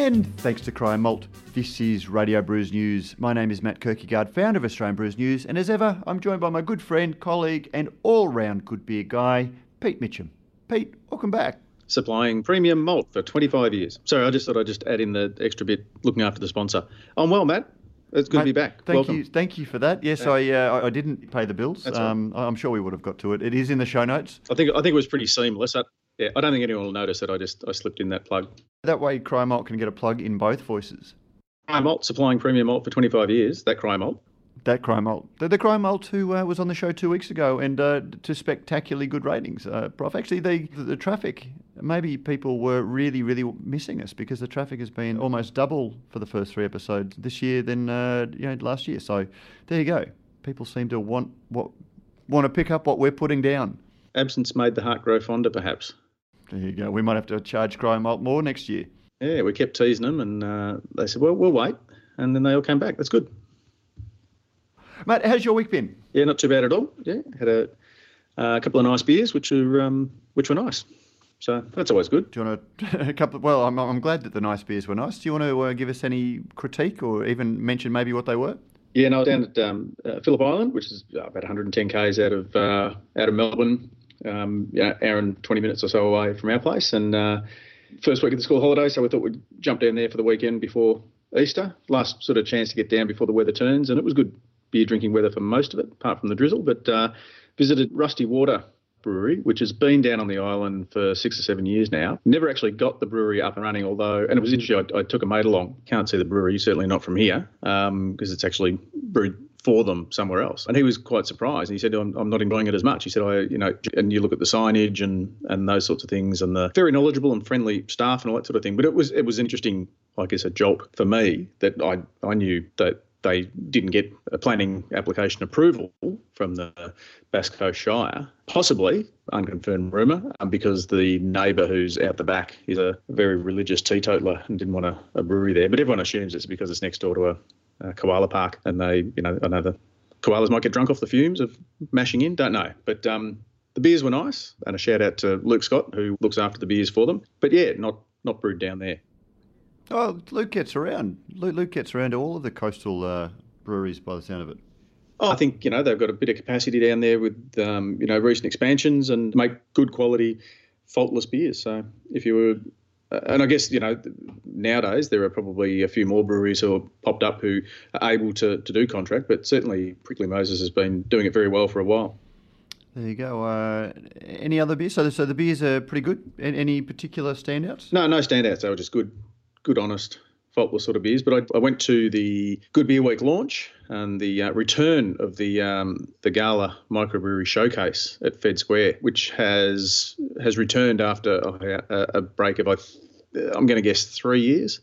And thanks to Cryer Malt, this is Radio Brews News. My name is Matt Kirkegaard, founder of Australian Brews News, and as ever, I'm joined by my good friend, colleague, and all round good beer guy, Pete Mitchell. Pete, welcome back. Supplying premium malt for 25 years. Sorry, I just thought I'd just add in the extra bit looking after the sponsor. I'm well, Matt. It's good Mate, to be back. Thank Welcome. you, thank you for that. Yes, I, uh, I didn't pay the bills. That's all right. um, I'm sure we would have got to it. It is in the show notes. I think I think it was pretty seamless. Yeah, I don't think anyone will notice that I just I slipped in that plug. That way, Cryer Malt can get a plug in both voices. Cryer Malt supplying premium malt for 25 years. That Cryer Malt. That Cryer Malt, the, the Cryer Malt who uh, was on the show two weeks ago, and uh, to spectacularly good ratings. Uh, Prof, actually, the, the the traffic. Maybe people were really, really missing us because the traffic has been almost double for the first three episodes this year than uh, you know last year. So there you go. People seem to want what want to pick up what we're putting down. Absence made the heart grow fonder, perhaps. There you go. We might have to charge Cryer Malt more next year. Yeah, we kept teasing them, and uh, they said, "Well, we'll wait," and then they all came back. That's good. Mate, how's your week been? Yeah, not too bad at all. Yeah, had a, a couple of nice beers, which are um, which were nice. So that's always good. Do you want to a couple? Well, I'm, I'm glad that the nice beers were nice. Do you want to uh, give us any critique or even mention maybe what they were? Yeah, no, I was down at um, uh, Phillip Island, which is uh, about 110 k's out of uh, out of Melbourne, um, yeah, hour and 20 minutes or so away from our place. And uh, first week of the school holiday, so we thought we'd jump down there for the weekend before Easter. Last sort of chance to get down before the weather turns, and it was good beer drinking weather for most of it, apart from the drizzle. But uh, visited Rusty Water Brewery, which has been down on the island for six or seven years now. Never actually got the brewery up and running, although, and it was interesting. I, I took a mate along. Can't see the brewery, certainly not from here, because it's actually brewed for them somewhere else. And he was quite surprised. And he said, I'm, I'm not enjoying it as much. He said, I, you know, and you look at the signage and and those sorts of things, and the very knowledgeable and friendly staff and all that sort of thing. But it was it was interesting, I guess, a jolt for me that I I knew that they didn't get a planning application approval from the Bass Coast Shire, possibly unconfirmed rumour, um, because the neighbour who's out the back is a very religious teetotaler and didn't want a, a brewery there. But everyone assumes it's because it's next door to a, a koala park, and they, you know, I know the koalas might get drunk off the fumes of mashing in. Don't know, but um, the beers were nice, and a shout out to Luke Scott who looks after the beers for them. But yeah, not not brewed down there. Oh, Luke gets around. Luke, Luke gets around to all of the coastal uh, breweries by the sound of it. Oh, I think you know they've got a bit of capacity down there with um, you know recent expansions and make good quality, faultless beers. So if you were, uh, and I guess you know nowadays there are probably a few more breweries who have popped up who are able to to do contract, but certainly Prickly Moses has been doing it very well for a while. There you go. Uh, any other beers? So, so the beers are pretty good. Any particular standouts? No, no standouts. They were just good, good, honest, faultless sort of beers. But I, I went to the Good Beer Week launch and the uh, return of the um, the Gala Microbrewery Showcase at Fed Square, which has has returned after a, a break of I, I'm going to guess three years.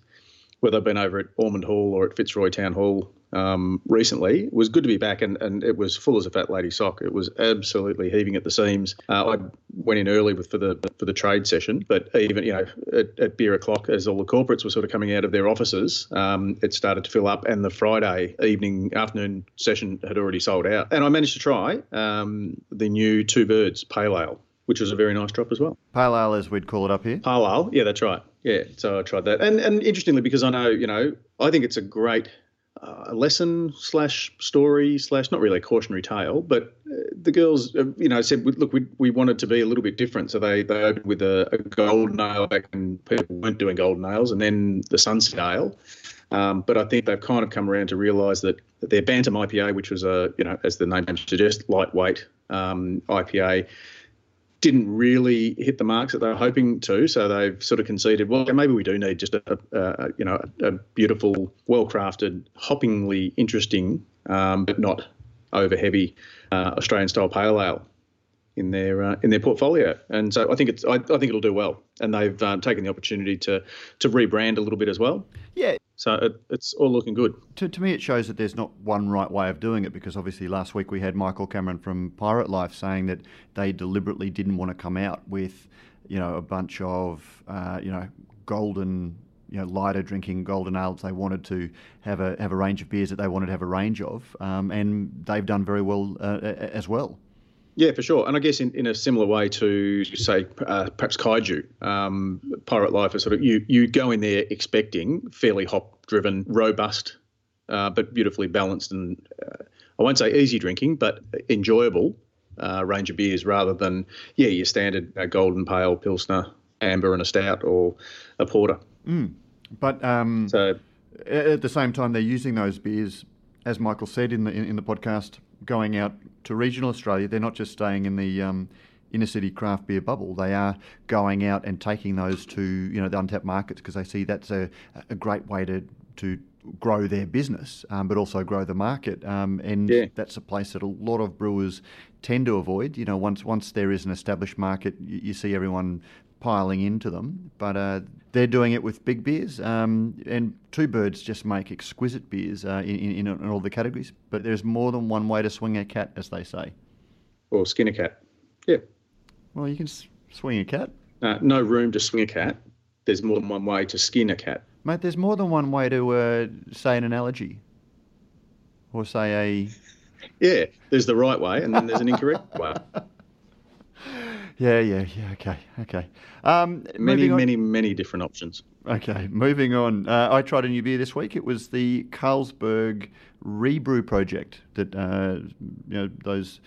Whether I've been over at Ormond Hall or at Fitzroy Town Hall um, recently, it was good to be back, and, and it was full as a fat lady sock. It was absolutely heaving at the seams. Uh, I went in early with for the for the trade session, but even you know at, at beer o'clock, as all the corporates were sort of coming out of their offices, um, it started to fill up, and the Friday evening afternoon session had already sold out. And I managed to try um, the new Two Birds Pale Ale, which was a very nice drop as well. Pale ale, as we'd call it up here. Pale ale, yeah, that's right. Yeah, so I tried that, and and interestingly, because I know you know, I think it's a great uh, lesson slash story slash not really a cautionary tale, but uh, the girls, uh, you know, said, look, we, we wanted to be a little bit different, so they they opened with a, a golden ale back when people weren't doing golden ales and then the sunset ale. Um, but I think they've kind of come around to realise that, that their Bantam IPA, which was a, you know, as the name suggests, lightweight um, IPA, didn't really hit the marks that they were hoping to. So they've sort of conceded, well, maybe we do need just a, a you know a, beautiful, well-crafted, hoppingly interesting, um, but not over heavy uh, Australian style pale ale in their uh, in their portfolio. And so I think it's I, I think it'll do well. And they've um, taken the opportunity to to rebrand a little bit as well. Yeah. So it, it's all looking good. To, to me, it shows that there's not one right way of doing it because obviously last week we had Michael Cameron from Pirate Life saying that they deliberately didn't want to come out with, you know, a bunch of, uh, you know, golden, you know, lighter drinking golden ales. They wanted to have a have a range of beers that they wanted to have a range of, um, and they've done very well uh, as well. Yeah, for sure. And I guess in, in a similar way to, say, uh, perhaps Kaiju, um, Pirate Life is sort of, you, you go in there expecting fairly hop driven, robust, uh, but beautifully balanced and uh, I won't say easy drinking, but enjoyable uh, range of beers rather than, yeah, your standard uh, golden pale, pilsner, amber, and a stout or a porter. Mm. But um, so, at the same time, they're using those beers, as Michael said in the in, in the podcast, going out to regional Australia, they're not just staying in the um, inner city craft beer bubble. They are going out and taking those to you know the untapped markets because they see that's a, a great way to to grow their business, um, but also grow the market. Um, and yeah. that's a place that a lot of brewers tend to avoid. You know, once once there is an established market, you, you see everyone piling into them. But uh, they're doing it with big beers. Um, and Two Birds just make exquisite beers uh, in, in, in, all the categories. But there's more than one way to swing a cat, as they say. Or skin a cat. Yeah. Well, you can s- swing a cat. Uh, no room to swing a cat. There's more than one way to skin a cat. Mate, there's more than one way to uh, say an analogy. Or say a. Yeah, there's the right way and then there's an incorrect way. Yeah, yeah, yeah. Okay, okay. Um, many, many, many different options. Okay, moving on. Uh, I tried a new beer this week. It was the Carlsberg Rebrew Project that uh, you know those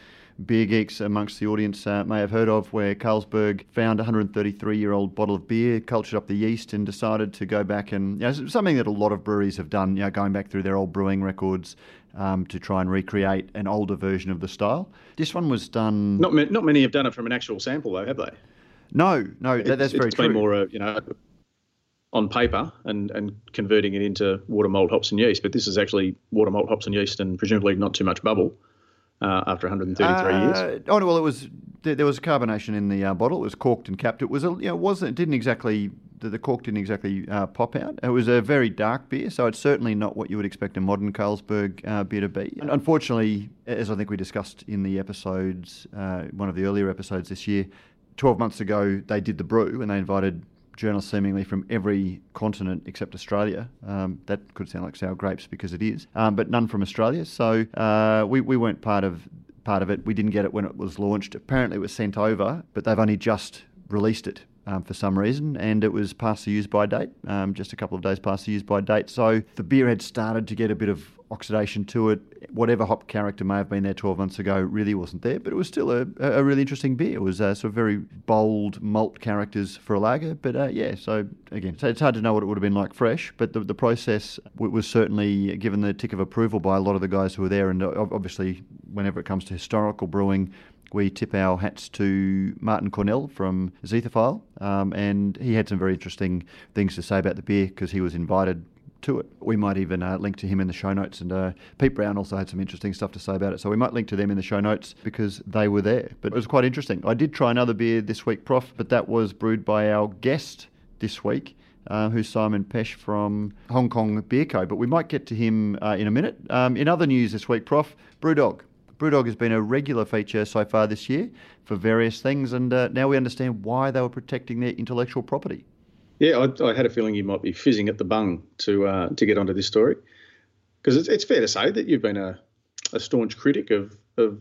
beer geeks amongst the audience uh, may have heard of, where Carlsberg found a 133 year old bottle of beer, cultured up the yeast, and decided to go back and you know, something that a lot of breweries have done, you know, going back through their old brewing records um, to try and recreate an older version of the style. This one was done. Not ma- not many have done it from an actual sample, though, have they? No, no, that, that's very it's true. It's been more, uh, you know, on paper and, and converting it into water, malt, hops, and yeast. But this is actually water, malt, hops, and yeast, and presumably not too much bubble uh, after 133 uh, years. Oh well, it was there, was carbonation in the uh, bottle. It was corked and capped. It was a, you know, wasn't it didn't exactly the, the cork didn't exactly uh, pop out. It was a very dark beer, so it's certainly not what you would expect a modern Carlsberg uh, beer to be. And unfortunately, as I think we discussed in the episodes, uh, one of the earlier episodes this year, 12 months ago, they did the brew and they invited journalists seemingly from every continent except Australia. Um, that could sound like sour grapes because it is, um, but none from Australia. So uh, we, we weren't part of part of it. We didn't get it when it was launched. Apparently, it was sent over, but they've only just released it um, for some reason, and it was past the use by date, um, just a couple of days past the use by date. So the beer had started to get a bit of oxidation to it. Whatever hop character may have been there 12 months ago really wasn't there, but it was still a, a really interesting beer. It was uh, sort of very bold malt characters for a lager, but uh, yeah, so again, so it's hard to know what it would have been like fresh, but the, the process was certainly given the tick of approval by a lot of the guys who were there, and uh, obviously, whenever it comes to historical brewing, we tip our hats to Martin Cornell from Zythophile, um, and he had some very interesting things to say about the beer because he was invited to it. We might even uh, link to him in the show notes. And uh, Pete Brown also had some interesting stuff to say about it. So we might link to them in the show notes because they were there. But it was quite interesting. I did try another beer this week, Prof, but that was brewed by our guest this week. Uh, who's Simon Pesch from Hong Kong Beer Co. But we might get to him uh, in a minute. Um, in other news this week, Prof, Brewdog. Brewdog has been a regular feature so far this year for various things, and uh, now we understand why they were protecting their intellectual property. Yeah, I, I, had a feeling you might be fizzing at the bung to uh, to get onto this story, because it's, it's fair to say that you've been a, a staunch critic of, of,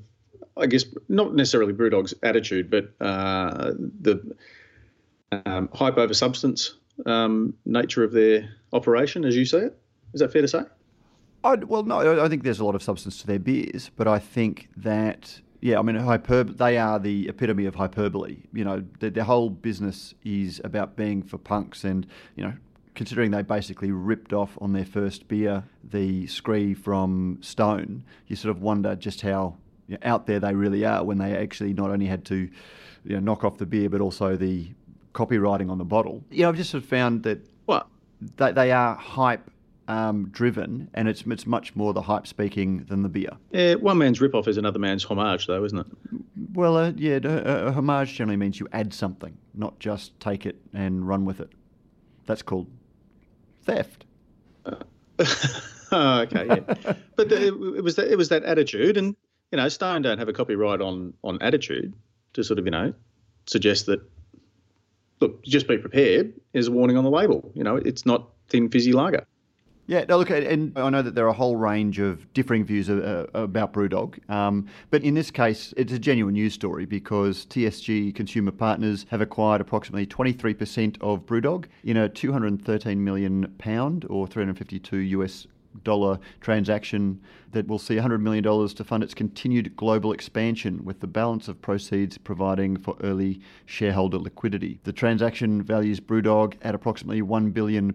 I guess, not necessarily Brewdog's attitude, but uh, the um, hype over substance um, nature of their operation, as you see it. Is that fair to say? I'd, well, no, I think there's a lot of substance to their beers, but I think that yeah, I mean, hyper- they are the epitome of hyperbole. You know, their, their whole business is about being for punks, and you know, considering they basically ripped off on their first beer the scree from Stone, you sort of wonder just how you know, out there they really are when they actually not only had to you know, knock off the beer but also the copywriting on the bottle. You know, I've just sort of found that what they, they are hype um, driven, and it's it's much more the hype speaking than the beer. Yeah, one man's rip-off is another man's homage, though, isn't it? Well, uh, yeah, a, a homage generally means you add something, not just take it and run with it. That's called theft. Uh, okay, yeah, but the, it was that, it was that attitude, and you know, Stone don't have a copyright on on attitude to sort of you know suggest that look, just be prepared is a warning on the label. You know, it's not thin fizzy lager. Yeah, no, look, and I know that there are a whole range of differing views uh, about Brewdog, um, but in this case, it's a genuine news story because TSG Consumer Partners have acquired approximately 23% of Brewdog in a 213 million pound or 352 US dollar transaction that will see $100 million to fund its continued global expansion, with the balance of proceeds providing for early shareholder liquidity. The transaction values Brewdog at approximately £1 billion,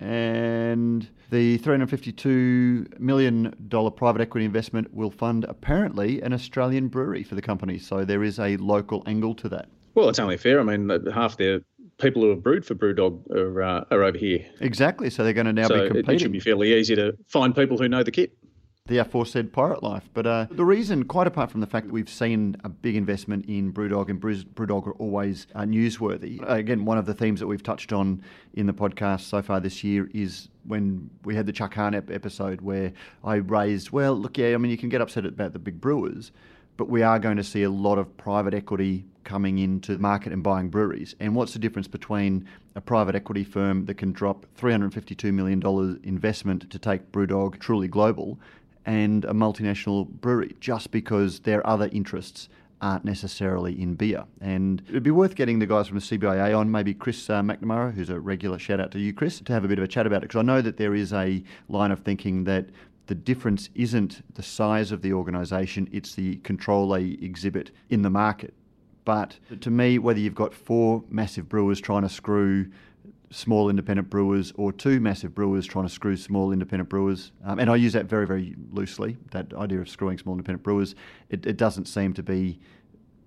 and the $352 million private equity investment will fund apparently an Australian brewery for the company. So there is a local angle to that. Well, it's only fair. I mean, half their people who have brewed for Brewdog are, uh, are over here. Exactly. So they're going to now so be competing. It should be fairly easy to find people who know the kit the aforesaid pirate life. But uh, the reason, quite apart from the fact that we've seen a big investment in Brewdog and Brewdog are always uh, newsworthy. Again, one of the themes that we've touched on in the podcast so far this year is when we had the Chuck Hahn episode where I raised, well, look, yeah, I mean, you can get upset about the big brewers, but we are going to see a lot of private equity coming into the market and buying breweries. And what's the difference between a private equity firm that can drop $352 million investment to take Brewdog truly global and a multinational brewery just because their other interests aren't necessarily in beer. And it'd be worth getting the guys from the CBIA on, maybe Chris uh, McNamara, who's a regular shout out to you, Chris, to have a bit of a chat about it. Because I know that there is a line of thinking that the difference isn't the size of the organisation, it's the control they exhibit in the market. But to me, whether you've got four massive brewers trying to screw small independent brewers or two massive brewers trying to screw small independent brewers. Um, and I use that very, very loosely, that idea of screwing small independent brewers. It, it doesn't seem to be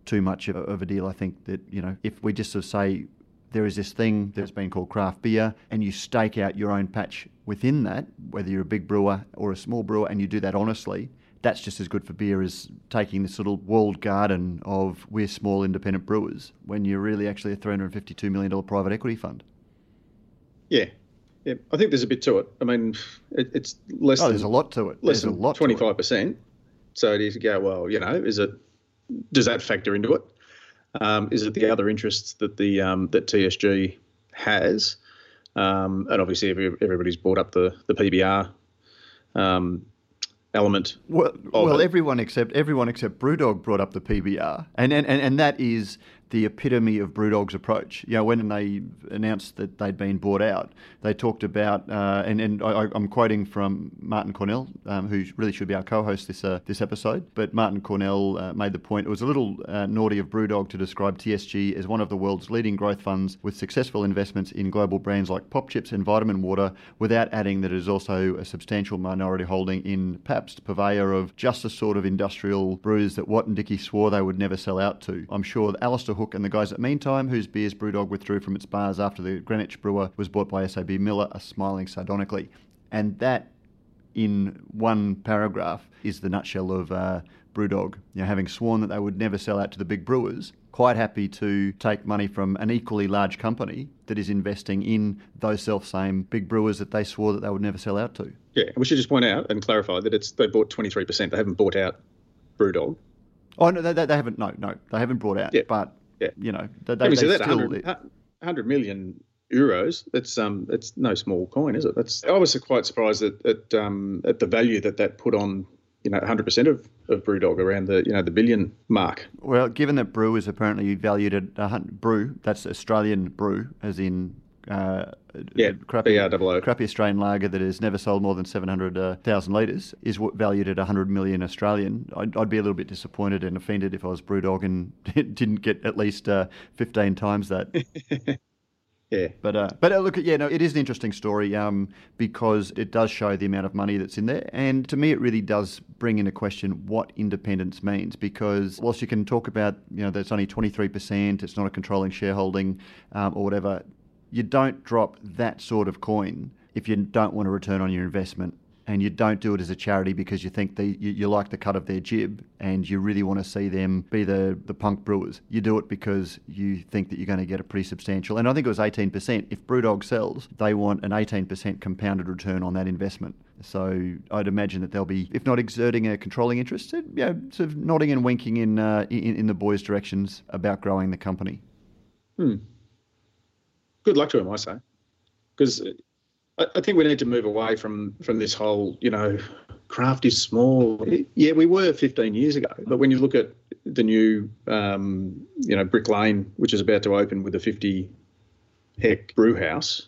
too much of, of, a deal. I think that, you know, if we just sort of say there is this thing that's been called craft beer and you stake out your own patch within that, whether you're a big brewer or a small brewer, and you do that honestly, that's just as good for beer as taking this little walled garden of we're small independent brewers when you're really actually a $352 million private equity fund. Yeah. Yeah, I think there's a bit to it. I mean, it, it's less. Oh, there's a lot to it. Less there's than twenty five percent. So it is go well. You know, is it? Does that factor into it? Um, is it the other interests that the um, that TSG has? Um, and obviously, everybody's brought up the the PBR um, element. Well, well, it. everyone except everyone except BrewDog brought up the PBR, and and, and, and that is the epitome of Brewdog's approach. You know, when they announced that they'd been bought out, they talked about, uh, and, and I, am quoting from Martin Cornell, um, who really should be our co-host this uh, this episode. But Martin Cornell uh, made the point it was a little uh, naughty of Brewdog to describe TSG as one of the world's leading growth funds with successful investments in global brands like Pop Chips and Vitamin Water, without adding that it is also a substantial minority holding in Pabst, purveyor of just the sort of industrial brews that Watt and Dickie swore they would never sell out to. I'm sure that Alastair Hook and the guys at Meantime, whose beers Brewdog withdrew from its bars after the Greenwich brewer was bought by SAB Miller, are smiling sardonically. And that, in one paragraph, is the nutshell of uh, Brewdog. You know, having sworn that they would never sell out to the big brewers, quite happy to take money from an equally large company that is investing in those self same big brewers that they swore that they would never sell out to. Yeah, we should just point out and clarify that it's they bought 23%. They haven't bought out Brewdog. Oh no, they, they haven't. No, no, they haven't brought out. Yeah. but yeah. you know, they, they, they still, 100, 100 million euros. That's um, it's no small coin, is it? That's I was quite surprised at at, um, at the value that that put on you know 100% of, of BrewDog around the you know the billion mark. Well, given that Brew is apparently valued at 100, Brew, that's Australian Brew, as in uh, yeah, crappy, crappy Australian lager that has never sold more than 700,000 uh, litres is valued at 100 million Australian. I'd, I'd, be a little bit disappointed and offended if I was Brewdog and didn't get at least uh, 15 times that. yeah. But uh, but uh, look, yeah, no, it is an interesting story um, because it does show the amount of money that's in there, and to me, it really does bring into question what independence means. Because whilst you can talk about, you know, that's only 23%, it's not a controlling shareholding um, or whatever you don't drop that sort of coin if you don't want a return on your investment and you don't do it as a charity because you think you, you, like the cut of their jib and you really want to see them be the, the punk brewers. You do it because you think that you're going to get a pretty substantial, and I think it was 18%. If Brewdog sells, they want an 18% compounded return on that investment. So I'd imagine that they'll be, if not exerting a controlling interest, you know, sort of nodding and winking in, uh, in, in the boys' directions about growing the company. Hmm good luck to him, I say, because I, I think we need to move away from from this whole, you know, craft is small. Yeah, we were 15 years ago, but when you look at the new, um, you know, Brick Lane, which is about to open with a 50 hec brew house,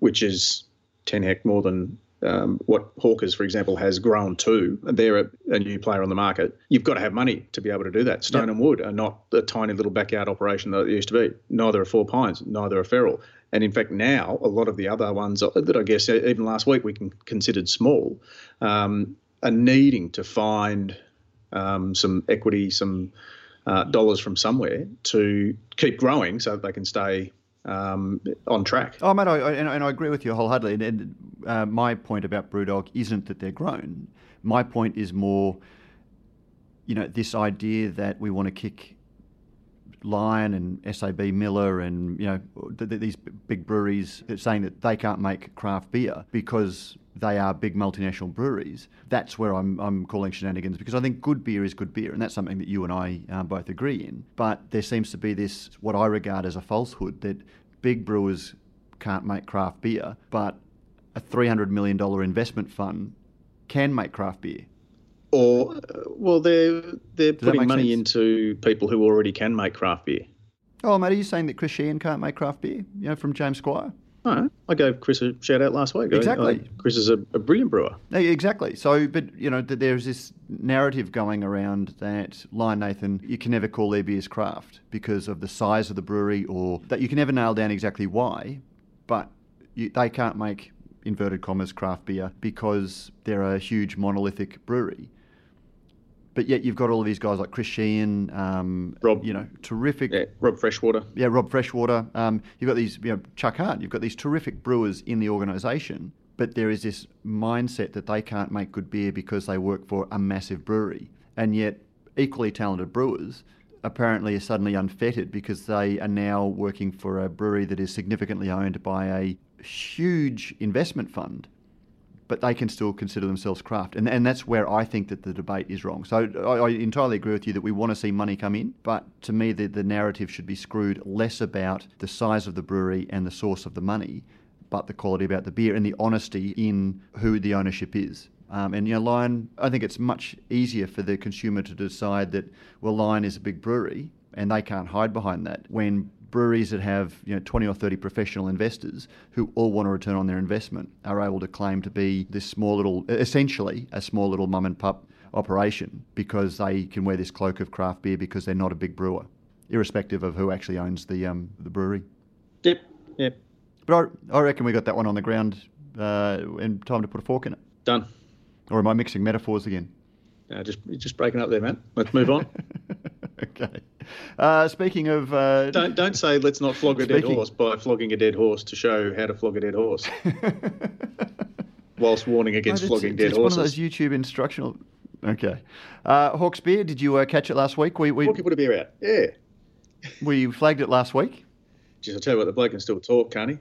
which is 10 hec more than um, what Hawkers, for example, has grown to. They're a, a, new player on the market. You've got to have money to be able to do that. Stone yep. and Wood are not a tiny little backyard operation that it used to be. Neither are Four Pines, neither are Feral. And in fact, now a lot of the other ones that I guess even last week we can considered small um, are needing to find um, some equity, some uh, dollars from somewhere to keep growing so that they can stay um, on track. Oh, mate, I, and, and, I agree with you wholeheartedly. And, and uh, my point about Brewdog isn't that they're grown. My point is more, you know, this idea that we want to kick Lion and SAB Miller and you know th- th- these big breweries saying that they can't make craft beer because they are big multinational breweries. That's where I'm, I'm calling shenanigans because I think good beer is good beer, and that's something that you and I uh, both agree in. But there seems to be this what I regard as a falsehood that big brewers can't make craft beer, but a $300 million investment fund can make craft beer or well, they're they're Does putting money sense? into people who already can make craft beer. Oh, mate, are you saying that Chris Sheehan can't make craft beer? You know, from James Squire. No, I gave Chris a shout out last week. Exactly. I, Chris is a, a, brilliant brewer. Exactly. So, but you know, there's this narrative going around that Lion Nathan, you can never call their beers craft because of the size of the brewery, or that you can never nail down exactly why, but you, they can't make inverted commas craft beer because they're a huge monolithic brewery but yet you've got all of these guys like Chris Sheehan, um, Rob, you know, terrific. Yeah, Rob Freshwater. Yeah, Rob Freshwater. Um, you've got these, you know, Chuck Hahn. You've got these terrific brewers in the organisation, but there is this mindset that they can't make good beer because they work for a massive brewery, and yet equally talented brewers apparently are suddenly unfettered because they are now working for a brewery that is significantly owned by a huge investment fund but they can still consider themselves craft. And, and that's where I think that the debate is wrong. So I, I, entirely agree with you that we want to see money come in, but to me, the, the narrative should be screwed less about the size of the brewery and the source of the money, but the quality about the beer and the honesty in who the ownership is. Um, and you know, Lion, I think it's much easier for the consumer to decide that well, Lion is a big brewery, and they can't hide behind that. When breweries that have you know 20 or 30 professional investors who all want a return on their investment are able to claim to be this small little, essentially a small little mum and pup operation because they can wear this cloak of craft beer because they're not a big brewer, irrespective of who actually owns the um, the brewery. Yep, yep. But I, I reckon we got that one on the ground uh, and time to put a fork in it. Done. Or am I mixing metaphors again? Uh, just just breaking up there, man. Let's move on. okay. Uh, speaking of, uh, don't don't say let's not flog a speaking... dead horse by flogging a dead horse to show how to flog a dead horse, whilst warning against no, flogging dead it's horses. It's one of those YouTube instructional. Okay, uh, Hawke's beer. Did you uh, catch it last week? We we put a beer out. Yeah. we flagged it last week. Just I tell you what, the bloke can still talk, can't he?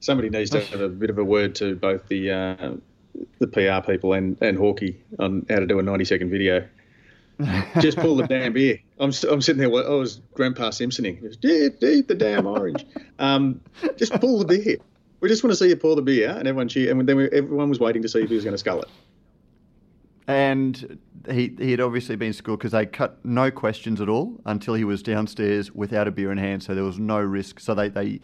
Somebody needs to have a bit of a word to both the uh, the PR people and and Hawkey on how to do a ninety second video. Just pull the damn beer. I'm, I'm sitting there. I was Grandpa Simpsoning. Eat, eat the damn orange. Um, just pull the beer. We just want to see you pour the beer, and everyone. And then we, everyone was waiting to see if he was going to scull it. And he he had obviously been schooled because they cut no questions at all until he was downstairs without a beer in hand, so there was no risk. So they, they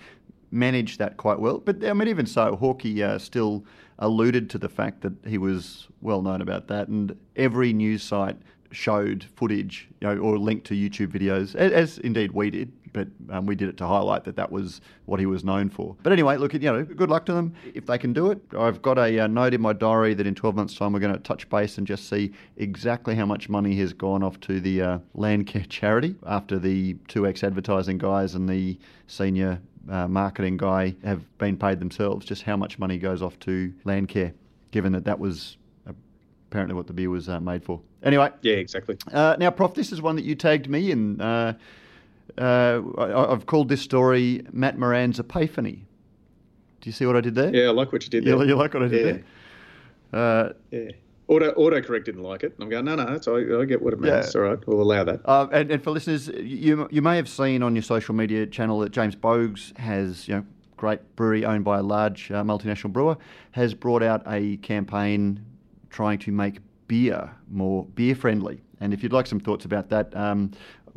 managed that quite well. But I mean, even so, Hawkey uh, still alluded to the fact that he was well known about that, and every news site showed footage, you know, or linked to YouTube videos, as, indeed we did. But um, we did it to highlight that that was what he was known for. But anyway, look, you know, good luck to them if they can do it. I've got a, uh, note in my diary that in 12 months' time we're going to touch base and just see exactly how much money has gone off to the uh, Landcare charity after the 2X advertising guys and the senior uh, marketing guy have been paid themselves. Just how much money goes off to Landcare, given that that was apparently what the beer was uh, made for. Anyway. Yeah, exactly. Uh, now, Prof, this is one that you tagged me in. Uh, uh I, have called this story Matt Moran's Epiphany. Do you see what I did there? Yeah, I like what you did there. You, you like what I did yeah. there? Uh, yeah. Auto autocorrect didn't like it. I'm going, no, no, that's I, I get what it means. Yeah. It's all right. We'll allow that. Uh, and, and, for listeners, you you may have seen on your social media channel that James Boag's has you know great brewery owned by a large uh, multinational brewer, has brought out a campaign trying to make beer more beer friendly. And if you'd like some thoughts about that, um,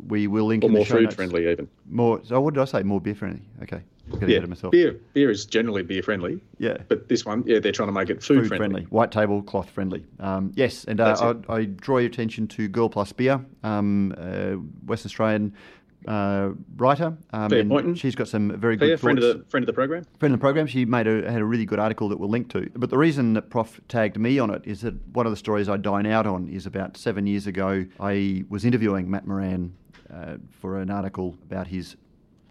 we will link or more food notes. friendly even. More. So what did I say? More beer friendly. Okay. Yeah, ahead of myself. beer beer is generally beer friendly, Yeah. but this one, yeah, they're trying to make it food, food friendly. white tablecloth friendly. Um, yes, and uh, I. I draw your attention to Girl Plus Beer, um, uh, West Australian uh, writer. Um, Thea Boynton. She's got some very Thea, good friend thoughts. of the friend of the program. friend of the program. She made a had a really good article that we'll link to. But the reason that Prof tagged me on it is that one of the stories I dine out on is about seven years ago. I was interviewing Matt Moran uh, for an article about his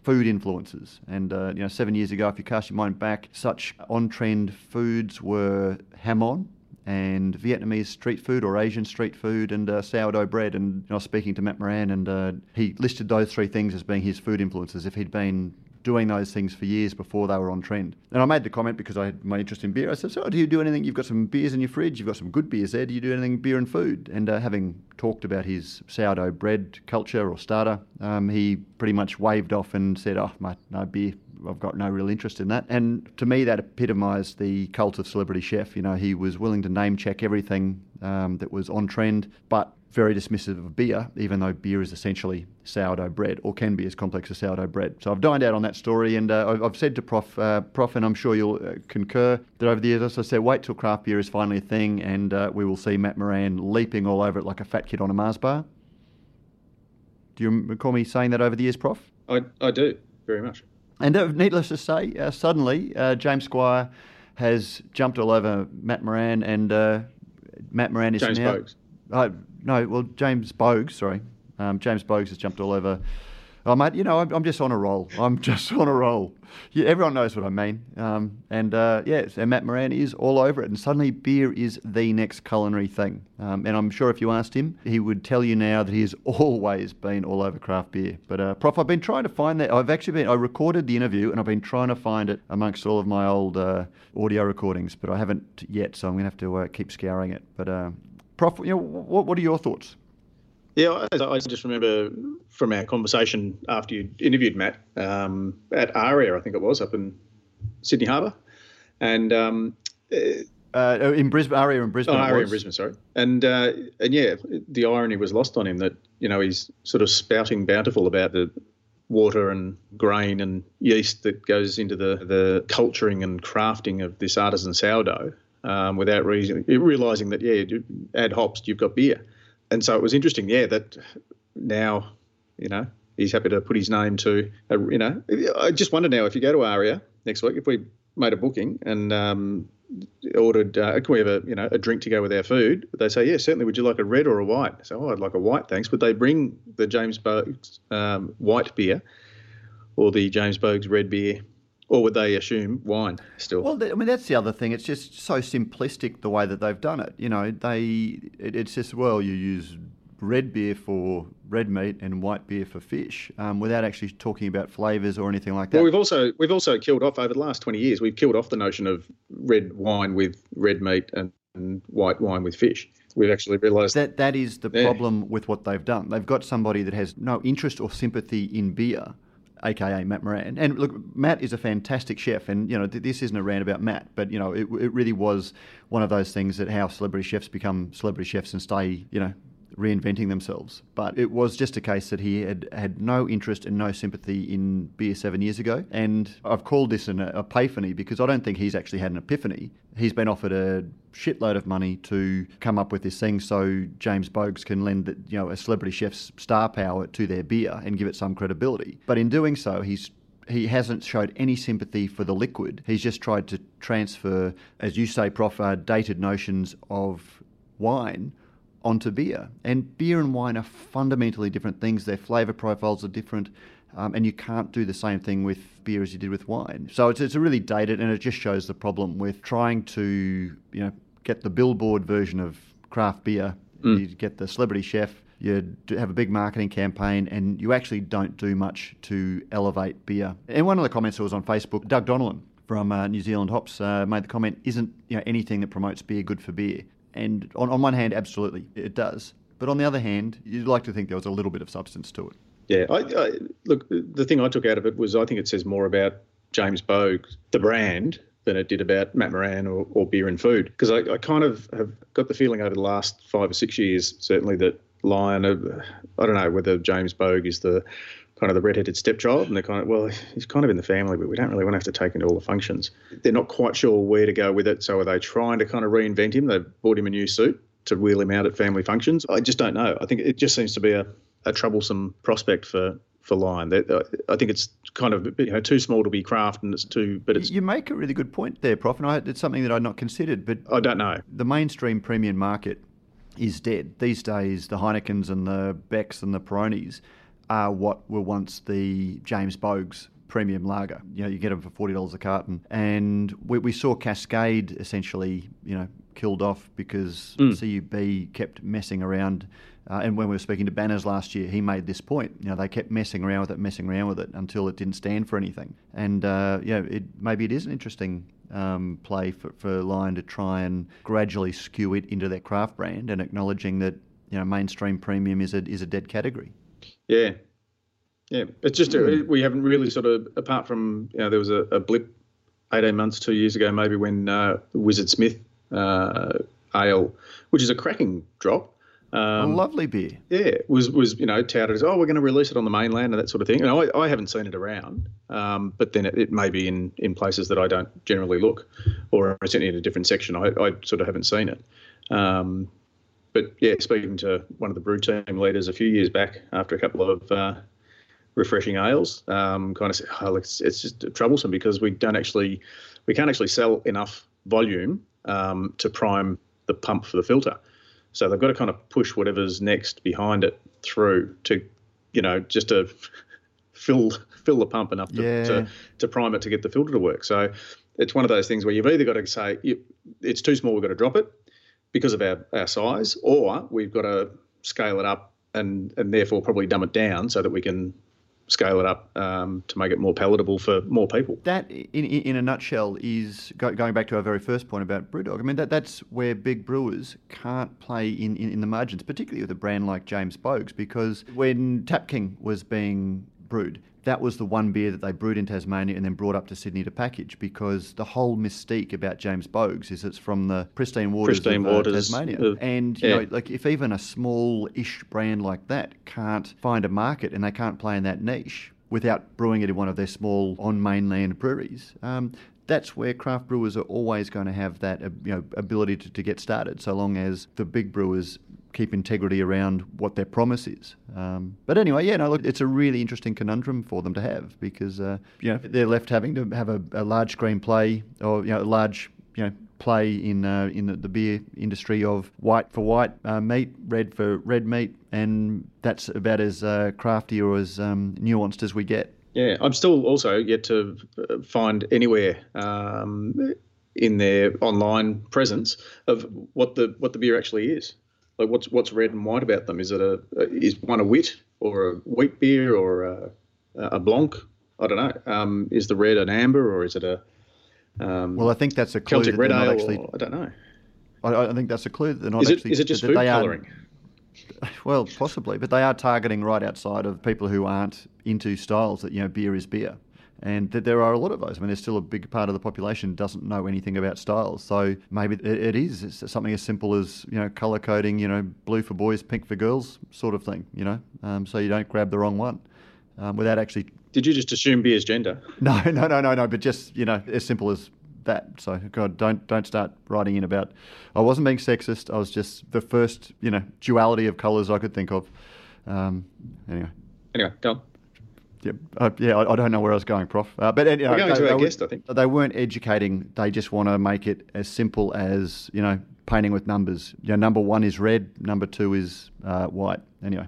food influences. And uh, you know, seven years ago, if you cast your mind back, such on-trend foods were hamon and Vietnamese street food or Asian street food and uh, sourdough bread. And I was speaking to Matt Moran, and uh, he listed those three things as being his food influences. If he'd been doing those things for years before they were on trend. And I made the comment because I had my interest in beer. I said, "So, do you do anything? You've got some beers in your fridge. You've got some good beers there. Do you do anything beer and food?" And uh, having talked about his sourdough bread culture or starter, um, he pretty much waved off and said, "Oh, my no beer." I've got no real interest in that. And to me, that epitomised the cult of celebrity chef. You know, he was willing to name check everything um, that was on trend, but very dismissive of beer, even though beer is essentially sourdough bread or can be as complex as sourdough bread. So I've dined out on that story, and uh, I've, I've said to Prof, uh, Prof, and I'm sure you'll uh, concur that over the years, as I said, wait till craft beer is finally a thing, and uh, we will see Matt Moran leaping all over it like a fat kid on a Mars bar. Do you recall me saying that over the years, Prof? I, I do very much. And uh, needless to say, uh, suddenly uh, James Squire has jumped all over Matt Moran, and uh, Matt Moran is James now. Boag's. Uh, no, well, James Boag's, sorry. Um, James Boag's has jumped all over. Oh, mate, you know, I'm, I'm just on a roll. I'm just on a roll. Yeah, everyone knows what I mean. Um, and uh, yeah, and Matt Moran is all over it. And suddenly, beer is the next culinary thing. Um, and I'm sure if you asked him, he would tell you now that he has always been all over craft beer. But, uh, Prof, I've been trying to find that. I've actually been, I recorded the interview and I've been trying to find it amongst all of my old uh, audio recordings, but I haven't yet. So I'm going to have to uh, keep scouring it. But, uh, Prof, you know, what, what are your thoughts? Yeah, I, I just remember from our conversation after you interviewed Matt um, at Aria, I think it was, up in Sydney Harbour, and um, Uh, in Brisbane, Aria in Brisbane. oh, Aria in. Brisbane, sorry, and uh, and yeah, the irony was lost on him that you know he's sort of spouting bountiful about the water and grain and yeast that goes into the the culturing and crafting of this artisan sourdough, um, without realizing that yeah, you add hops, you've got beer, and so it was interesting, yeah, that now, you know, he's happy to put his name to, a, you know, I just wonder now if you go to Aria next week, if we made a booking and um, ordered, uh, can we have a, you know, a drink to go with our food? They say, yeah, certainly. Would you like a red or a white? So, oh, I'd like a white, thanks. Would they bring the James Boag's um, white beer or the James Boag's red beer? Or would they assume wine still? Well, I mean, that's the other thing. It's just so simplistic the way that they've done it. You know, they it, it's just well, you use red beer for red meat and white beer for fish, um, without actually talking about flavours or anything like that. Well, we've also we've also killed off over the last twenty years. We've killed off the notion of red wine with red meat and, and white wine with fish. We've actually realised that that is the Yeah. problem with what they've done. They've got somebody that has no interest or sympathy in beer, aka Matt Moran. And look, Matt is a fantastic chef, and you know th- this isn't a rant about Matt, but you know it, it really was one of those things that how celebrity chefs become celebrity chefs and stay, you know. Reinventing themselves, but it was just a case that he had had no interest and no sympathy in beer seven years ago. And I've called this an epiphany because I don't think he's actually had an epiphany. He's been offered a shitload of money to come up with this thing so James Boag's can lend you know a celebrity chef's star power to their beer and give it some credibility. But in doing so, he's he hasn't showed any sympathy for the liquid. He's just tried to transfer, as you say, Prof, uh, dated notions of wine onto beer. And beer and wine are fundamentally different things. Their flavour profiles are different. Um, and you can't do the same thing with beer as you did with wine. So it's, it's a really dated, and it just shows the problem with trying to, you know, get the billboard version of craft beer. You get the celebrity chef. You have a big marketing campaign, and you actually don't do much to elevate beer. And one of the comments that was on Facebook, Doug Donelan from uh, New Zealand Hops uh, made the comment: "Isn't you know anything that promotes beer good for beer?" And on, on one hand, absolutely, it does. But on the other hand, you'd like to think there was a little bit of substance to it. Yeah, I, I, look, the thing I took out of it was I think it says more about James Boag, the brand, than it did about Matt Moran or, or beer and food. Because I, I, kind of have got the feeling over the last five or six years, certainly that Lion, uh, I don't know whether James Boag is the kind of the redheaded stepchild, and they're kind of well, he's kind of in the family, but we don't really want to have to take him to all the functions. They're not quite sure where to go with it, so are they trying to kind of reinvent him? They've bought him a new suit to wheel him out at family functions. I just don't know. I think it just seems to be a, a troublesome prospect for for Lion. Uh, I think it's kind of you know too small to be craft, and it's too. But it's you make a really good point there, Prof. And I, it's something that I'd not considered. But I don't know. The mainstream premium market is dead these days. The Heinekens and the Becks and the Peronis are what were once the James Boag's premium lager. You know, you get them for forty dollars a carton, and we, we, saw Cascade essentially, you know, killed off because mm. CUB kept messing around uh, and when we were speaking to Banners last year, he made this point. You know, they kept messing around with it, messing around with it until it didn't stand for anything. And uh, yeah, it, maybe it is an interesting um, play for, for Lion to try and gradually skew it into their craft brand and acknowledging that you know mainstream premium is a is a dead category. Yeah, yeah. It's just mm. we haven't really sort of apart from you know there was a, a blip eighteen months, two years ago maybe when uh, Wizard Smith uh, ale, which is a cracking drop um, a lovely beer. Yeah, was was you know touted as oh we're going to release it on the mainland and that sort of thing. And I, I haven't seen it around, um, but then it, it, may be in, in places that I don't generally look, or certainly in a different section. I, I sort of haven't seen it. Um, but yeah, speaking to one of the brew team leaders a few years back after a couple of uh, refreshing ales, um, kind of said, oh, it's, it's just troublesome because we don't actually we can't actually sell enough volume um, to prime the pump for the filter. So they've got to kind of push whatever's next behind it through to, you know, just to fill fill the pump enough to, yeah. to, to, prime it to get the filter to work. So it's one of those things where you've either got to say it's too small, we've got to drop it because of our, our size, or we've got to scale it up and and therefore probably dumb it down so that we can scale it up um, to make it more palatable for more people. That, in, in a nutshell, is go, going back to our very first point about BrewDog. I mean, that, that's where big brewers can't play in, in, in the margins, particularly with a brand like James Boag's, because when Tap King was being brewed, that was the one beer that they brewed in Tasmania and then brought up to Sydney to package because the whole mystique about James Boag's is it's from the pristine waters pristine of uh, waters Tasmania. Of, and you yeah. know, like if even a small-ish brand like that can't find a market and they can't play in that niche without brewing it in one of their small on mainland breweries, um, that's where craft brewers are always going to have that uh, you know, ability to, to get started, so long as the big brewers keep integrity around what their promise is. Um, but anyway, yeah, no, look, it's a really interesting conundrum for them to have because uh, you know they're left having to have a, a large screen play or you know a large you know play in uh, in the, the, beer industry of white for white uh, meat, red for red meat, and that's about as uh, crafty or as um, nuanced as we get. Yeah, I'm still also yet to uh, find anywhere um, in their online presence of what the what the beer actually is. Like what's what's red and white about them? Is it a is one a wit or a wheat beer or a, a blanc? I don't know. Um, is the red an amber or is it a um, well, I think that's a clue Celtic that red ale. Actually, or, I don't know. I, I, think that's a clue that they're not is it, actually. Is it just food colouring? Well, possibly, but they are targeting right outside of people who aren't into styles that you know beer is beer and that there are a lot of those. I mean, there's still a big part of the population doesn't know anything about styles. So maybe it, it is it's something as simple as you know color coding, you know, blue for boys, pink for girls, sort of thing. You know, um, so you don't grab the wrong one um, without actually. Did you just assume beer's gender? No, no, no, no, no. But just you know, as simple as that. So God, don't don't start writing in about. I wasn't being sexist. I was just the first you know duality of colours I could think of. Um, anyway. Anyway, go on. Yeah, uh, yeah. I, I, don't know where I was going, Prof. Uh, but you know, We're going they, to our guest, I think. They weren't educating. They just want to make it as simple as you know, painting with numbers. You know, number one is red. Number two is uh, white. Anyway.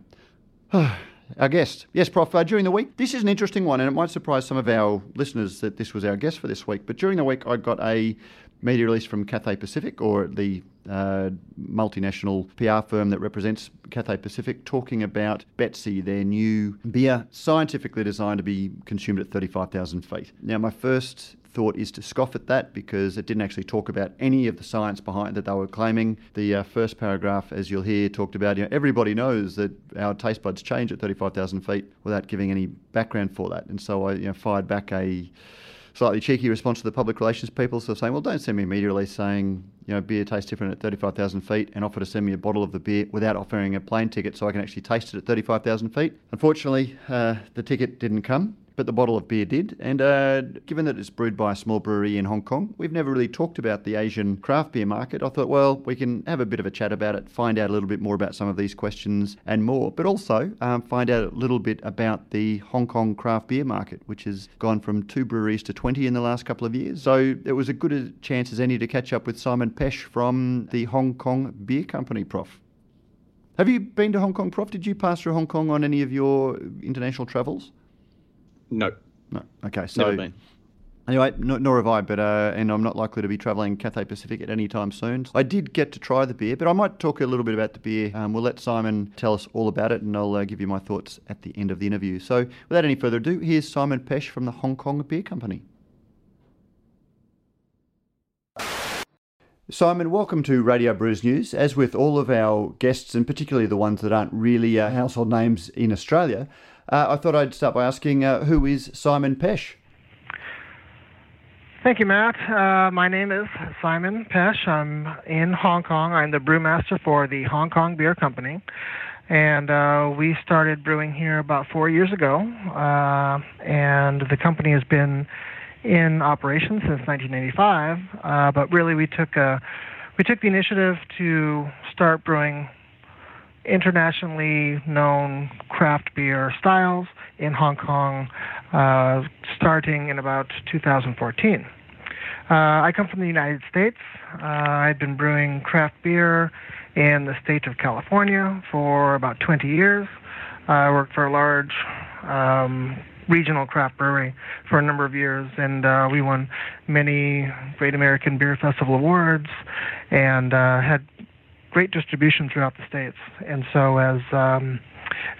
our guest. Yes, Prof. Uh, during the week, this is an interesting one, and it might surprise some of our listeners that this was our guest for this week. But during the week, I got a media release from Cathay Pacific, or the uh, multinational PR firm that represents Cathay Pacific, talking about Betsy, their new beer, scientifically designed to be consumed at 35,000 feet. Now, my first thought is to scoff at that because it didn't actually talk about any of the science behind that they were claiming. The uh, first paragraph, as you'll hear, talked about you know, everybody knows that our taste buds change at 35,000 feet without giving any background for that. And so I you know, fired back a slightly cheeky response to the public relations people, so saying, well, don't send me a media release saying, you know, beer tastes different at 35,000 feet and offer to send me a bottle of the beer without offering a plane ticket so I can actually taste it at 35,000 feet. Unfortunately, uh, the ticket didn't come but the bottle of beer did. And uh, given that it's brewed by a small brewery in Hong Kong, we've never really talked about the Asian craft beer market. I thought, well, we can have a bit of a chat about it, find out a little bit more about some of these questions and more, but also um, find out a little bit about the Hong Kong craft beer market, which has gone from two breweries to 20 in the last couple of years. So it was a good a chance as any to catch up with Simon Pesch from the Hong Kong Beer Company, Prof. Have you been to Hong Kong, Prof? Did you pass through Hong Kong on any of your international travels? No. No. Okay. So. Anyway, no, nor have I, but uh, and I'm not likely to be travelling Cathay Pacific at any time soon. I did get to try the beer, but I might talk a little bit about the beer. Um, we'll let Simon tell us all about it, and I'll uh, give you my thoughts at the end of the interview. So, without any further ado, here's Simon Pesch from the Hong Kong Beer Company. Simon, welcome to Radio Brews News. As with all of our guests, and particularly the ones that aren't really uh, household names in Australia, uh, I thought I'd start by asking uh, who is Simon Pesch? Thank you, Matt. Uh, my name is Simon Pesch. I'm in Hong Kong. I'm the brewmaster for the Hong Kong Beer Company. And uh, we started brewing here about four years ago. Uh, and the company has been in operation since 1985. Uh, but really, we took a we took the initiative to start brewing internationally known craft beer styles in Hong Kong uh, starting in about 2014. Uh, I come from the United States. Uh, I've been brewing craft beer in the state of California for about 20 years. I worked for a large um, regional craft brewery for a number of years, and uh, we won many Great American Beer Festival awards and uh, had great distribution throughout the states. And so as um,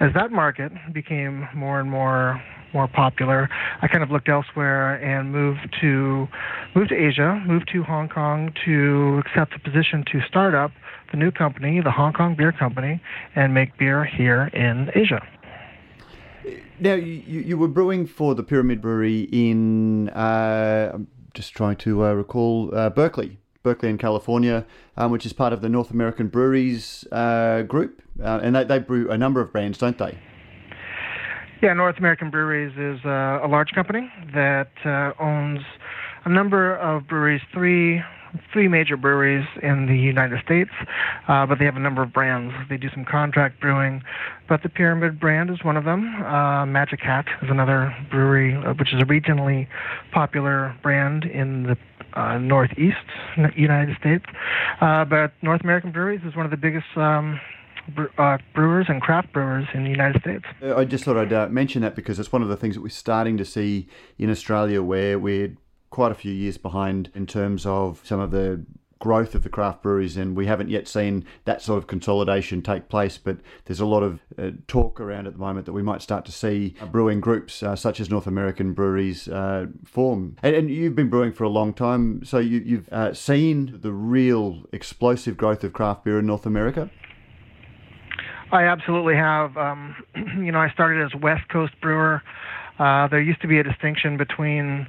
as that market became more and more more popular, I kind of looked elsewhere and moved to moved to Asia, moved to Hong Kong to accept the position to start up the new company, the Hong Kong Beer Company, and make beer here in Asia. Now, you, you were brewing for the Pyramid Brewery in, uh, I'm just trying to uh, recall, uh, Berkeley, Berkeley in California, um, which is part of the North American Breweries uh, group. Uh, and they, they brew a number of brands, don't they? Yeah, North American Breweries is uh, a large company that uh, owns a number of breweries, three three major breweries in the United States, uh, but they have a number of brands. They do some contract brewing, but the Pyramid brand is one of them. Uh, Magic Hat is another brewery, uh, which is a regionally popular brand in the uh, Northeast United States. Uh, but North American Breweries is one of the biggest um, uh, brewers and craft brewers in the United States. I just thought I'd uh, mention that because it's one of the things that we're starting to see in Australia where we're quite a few years behind in terms of some of the growth of the craft breweries, and we haven't yet seen that sort of consolidation take place. But there's a lot of uh, talk around at the moment that we might start to see brewing groups uh, such as North American breweries uh, form. And, and, you've been brewing for a long time, so you, have uh, seen the real explosive growth of craft beer in North America. I absolutely have. Um, you know, I started as West Coast brewer. Uh, there used to be a distinction between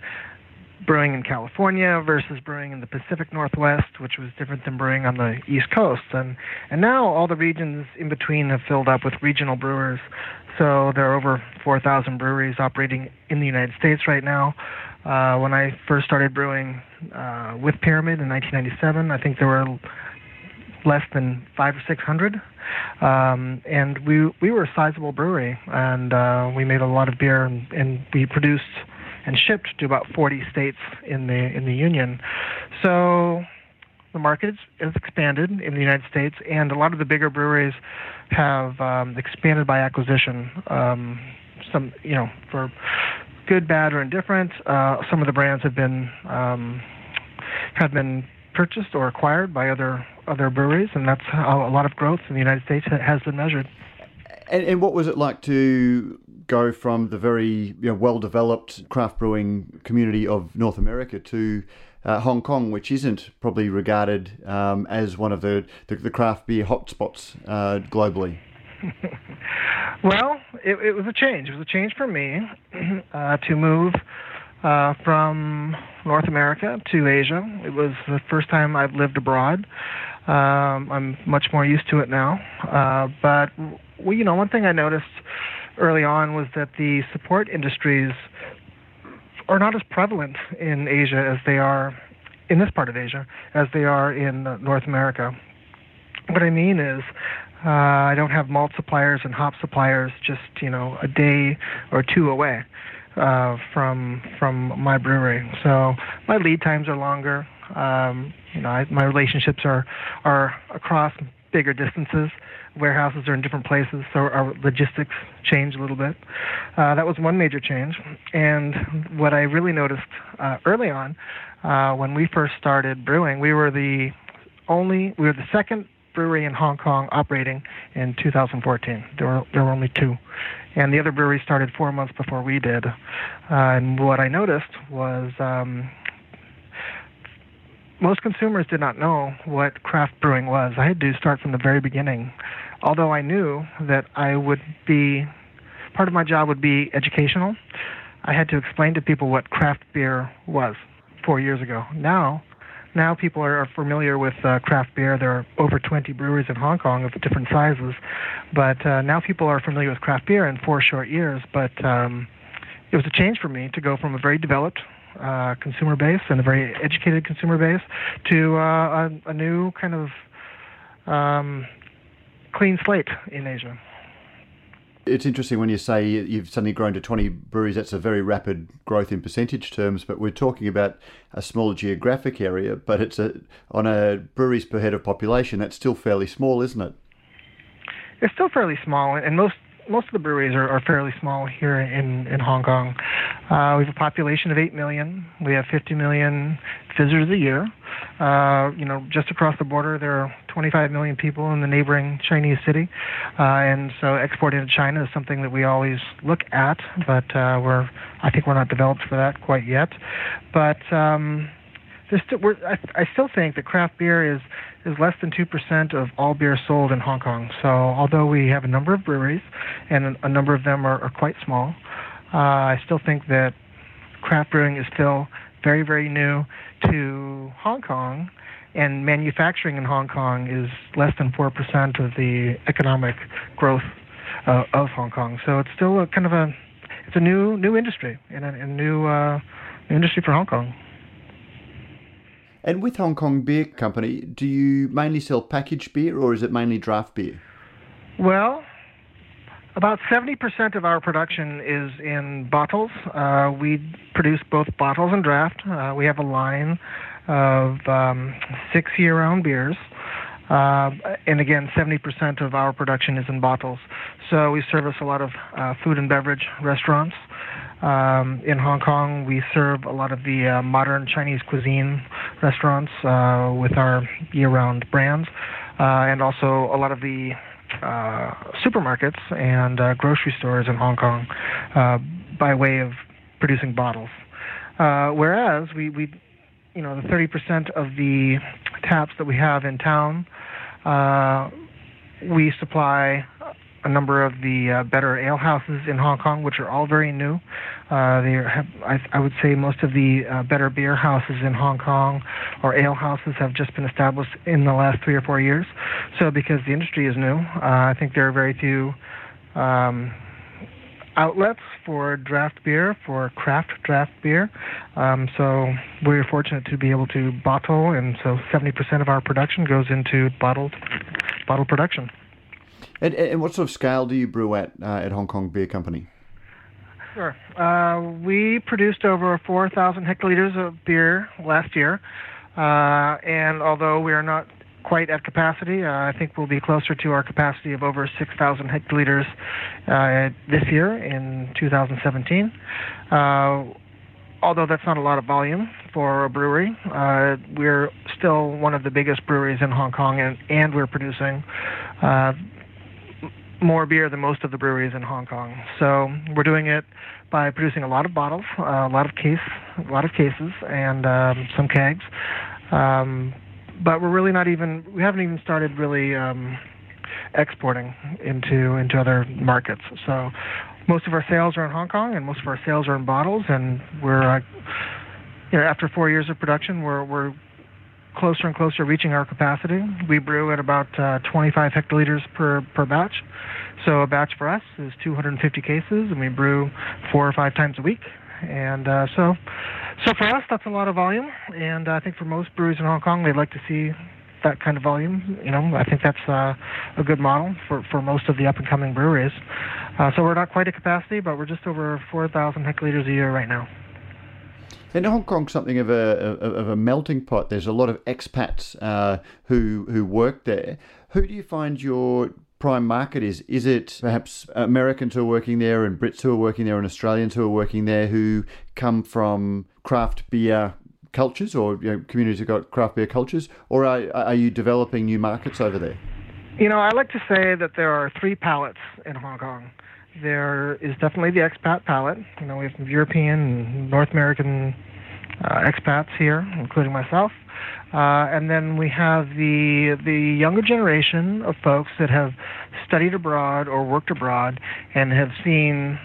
brewing in California versus brewing in the Pacific Northwest, which was different than brewing on the East Coast. And and now all the regions in between have filled up with regional brewers. So there are over 4,000 breweries operating in the United States right now. Uh, when I first started brewing uh, with Pyramid in 1997, I think there were less than five or six hundred, um, and we we were a sizable brewery, and uh, we made a lot of beer, and, and we produced and shipped to about 40 states in the in the union. So the market has expanded in the United States, and a lot of the bigger breweries have um, expanded by acquisition. Um, some, you know, for good, bad, or indifferent, uh, some of the brands have been um, have been purchased or acquired by other other breweries, and that's how a lot of growth in the United States has been measured. And, and what was it like to go from the very you know, well developed craft brewing community of North America to uh, Hong Kong, which isn't probably regarded um, as one of the, the, the craft beer hotspots uh, globally? well, it, it, was a change. It was a change for me uh, to move uh, from North America to Asia. It was the first time I've lived abroad. Um, I'm much more used to it now. Uh, but well, you know, one thing I noticed early on was that the support industries are not as prevalent in Asia as they are in this part of Asia as they are in North America. What I mean is, uh, I don't have malt suppliers and hop suppliers just you know a day or two away uh, from from my brewery. So my lead times are longer. Um, you know, I, my relationships are are across bigger distances. Warehouses are in different places, so our logistics change a little bit. Uh, that was one major change. And what I really noticed uh, early on, uh, when we first started brewing, we were the only, we were the second brewery in Hong Kong operating in 2014. There were there were only two, and the other brewery started four months before we did. Uh, and what I noticed was um, most consumers did not know what craft brewing was. I had to start from the very beginning, although I knew that I would be part of my job would be educational. I had to explain to people what craft beer was four years ago. Now, now people are, familiar with uh, craft beer. There are over 20 breweries in Hong Kong of different sizes, but uh, now people are familiar with craft beer in four short years. But um, it was a change for me to go from a very developed uh, consumer base and a very educated consumer base to uh, a, a, new kind of um, clean slate in Asia. It's interesting when you say you've suddenly grown to 20 breweries. That's a very rapid growth in percentage terms, but we're talking about a smaller geographic area. But it's a on a breweries per head of population. That's still fairly small, isn't it? It's still fairly small, and most most of the breweries are, are fairly small here in, in Hong Kong. Uh, we have a population of 8 million. We have 50 million visitors a year. Uh, you know, just across the border, there are 25 million people in the neighboring Chinese city, uh, and so exporting to China is something that we always look at, but uh, we're I think we're not developed for that quite yet. But um, st- I, I still think that craft beer is is less than 2% of all beer sold in Hong Kong. So, although we have a number of breweries and a number of them are, are quite small, uh, I still think that craft brewing is still very, very new to Hong Kong, and manufacturing in Hong Kong is less than 4% of the economic growth uh, of Hong Kong. So, it's still a kind of a it's a new new industry and a, a new uh, industry for Hong Kong. And with Hong Kong Beer Company, do you mainly sell packaged beer or is it mainly draft beer? Well, about 70% of our production is in bottles. Uh, we produce both bottles and draft. Uh, we have a line of um, six year round beers. Uh, and again, 70% of our production is in bottles. So we service a lot of uh, food and beverage restaurants. Um, in Hong Kong, we serve a lot of the uh, modern Chinese cuisine restaurants uh, with our year-round brands, uh, and also a lot of the uh, supermarkets and grocery stores in Hong Kong by way of producing bottles. whereas we, we, you know, the 30% of the taps that we have in town, we supply a number of the uh, better ale houses in Hong Kong, which are all very new. Uh, they I, I, would say, most of the uh, better beer houses in Hong Kong or ale houses have just been established in the last three or four years. So, because the industry is new, uh, I think there are very few. Um, outlets for draft beer, for craft draft beer. Um, so we're fortunate to be able to bottle, and so 70% of our production goes into bottled bottle production. And, and what sort of scale do you brew at uh, at Hong Kong Beer Company? Sure. Uh, we produced over 4,000 hectoliters of beer last year, uh, and although we are not quite at capacity, uh, I think we'll be closer to our capacity of over 6,000 hectoliters uh, this year in 2017 uh, although that's not a lot of volume for a brewery, uh, we're still one of the biggest breweries in Hong Kong, and, and we're producing uh, more beer than most of the breweries in Hong Kong. So we're doing it by producing a lot of bottles, uh, a lot of case, a lot of cases, and um, some kegs. Um, but we're really not even. We haven't even started really um, exporting into into other markets. So most of our sales are in Hong Kong, and most of our sales are in bottles, and we're, uh, you know, after four years of production, we're we're closer and closer reaching our capacity. We brew at about uh, 25 hectoliters per per batch. So a batch for us is 250 cases, and we brew four or five times a week. And uh, so, so for us, that's a lot of volume. And I think for most breweries in Hong Kong, they'd like to see that kind of volume. You know, I think that's uh, a good model for, for most of the up and coming breweries. Uh, so we're not quite at capacity, but we're just over 4,000 hectoliters a year right now. In Hong Kong, something of a of a melting pot. There's a lot of expats uh, who who work there. Who do you find your prime market is? Is it perhaps Americans who are working there and Brits who are working there and Australians who are working there who come from craft beer cultures or you know, communities who've got craft beer cultures, or are, are you developing new markets over there? You know, I like to say that there are three palates in Hong Kong. There is definitely the expat palate. You know, we have European North American expats here, including myself. Uh, and then we have the the younger generation of folks that have studied abroad or worked abroad and have seen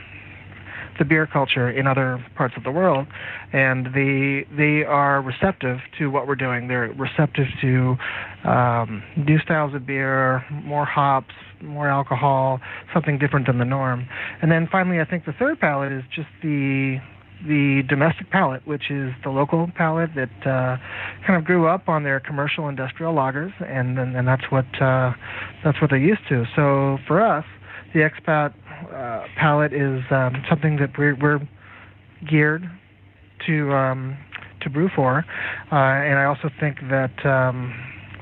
the beer culture in other parts of the world, and they they are receptive to what we're doing. They're receptive to um, new styles of beer, more hops, more alcohol, something different than the norm. And then finally, I think the third palate is just the the domestic palate, which is the local palate that uh, kind of grew up on their commercial industrial lagers, and and, and that's what uh, that's what they're used to. So for us, the expat uh, palate is um, something that we're, we're geared to um, to brew for, uh, and I also think that. Um,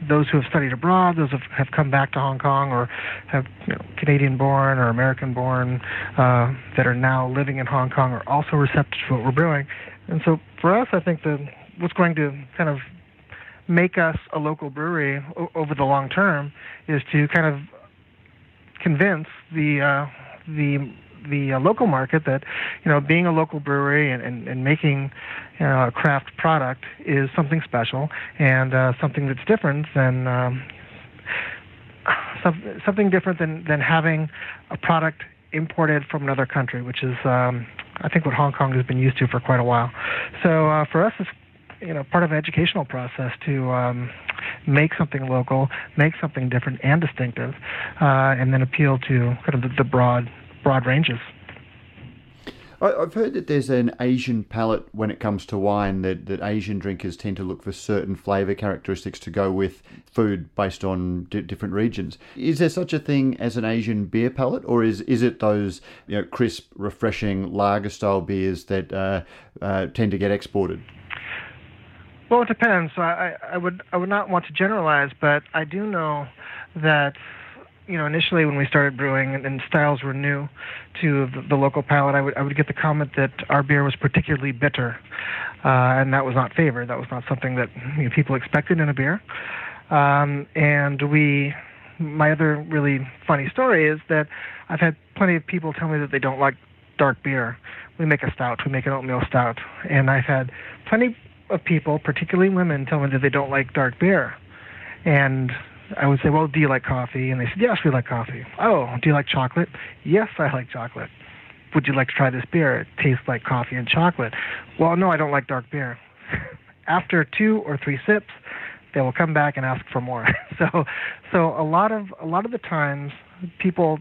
those who have studied abroad, those who have come back to Hong Kong or have you know, Canadian-born or American-born uh, that are now living in Hong Kong are also receptive to what we're brewing. And so for us, I think that what's going to kind of make us a local brewery o- over the long term is to kind of convince the uh, the the uh, local market that you know being a local brewery and, and, and making you know, a craft product is something special and uh, something that's different than um, some, something different than, than having a product imported from another country, which is um, I think what Hong Kong has been used to for quite a while. So uh, for us, it's you know part of an educational process to um, make something local, make something different and distinctive, uh, and then appeal to kind of the, the broad broad ranges. I've heard that there's an Asian palate when it comes to wine, that, that Asian drinkers tend to look for certain flavour characteristics to go with food based on d- different regions. Is there such a thing as an Asian beer palate, or is, is it those you know, crisp, refreshing lager style beers that uh, uh, tend to get exported? Well, it depends. I, I would I would not want to generalize, but I do know that you know, initially when we started brewing and, and styles were new to the, the, local palate, I would I would get the comment that our beer was particularly bitter, uh, and that was not favored. That was not something that you know, people expected in a beer. Um, and we, my other really funny story is that I've had plenty of people tell me that they don't like dark beer. We make a stout. We make an oatmeal stout, and I've had plenty of people, particularly women, tell me that they don't like dark beer. And I would say, well, do you like coffee? And they said, yes, we like coffee. Oh, do you like chocolate? Yes, I like chocolate. Would you like to try this beer? It tastes like coffee and chocolate. Well, no, I don't like dark beer. After two or three sips, they will come back and ask for more. so, so a lot of a lot of the times, people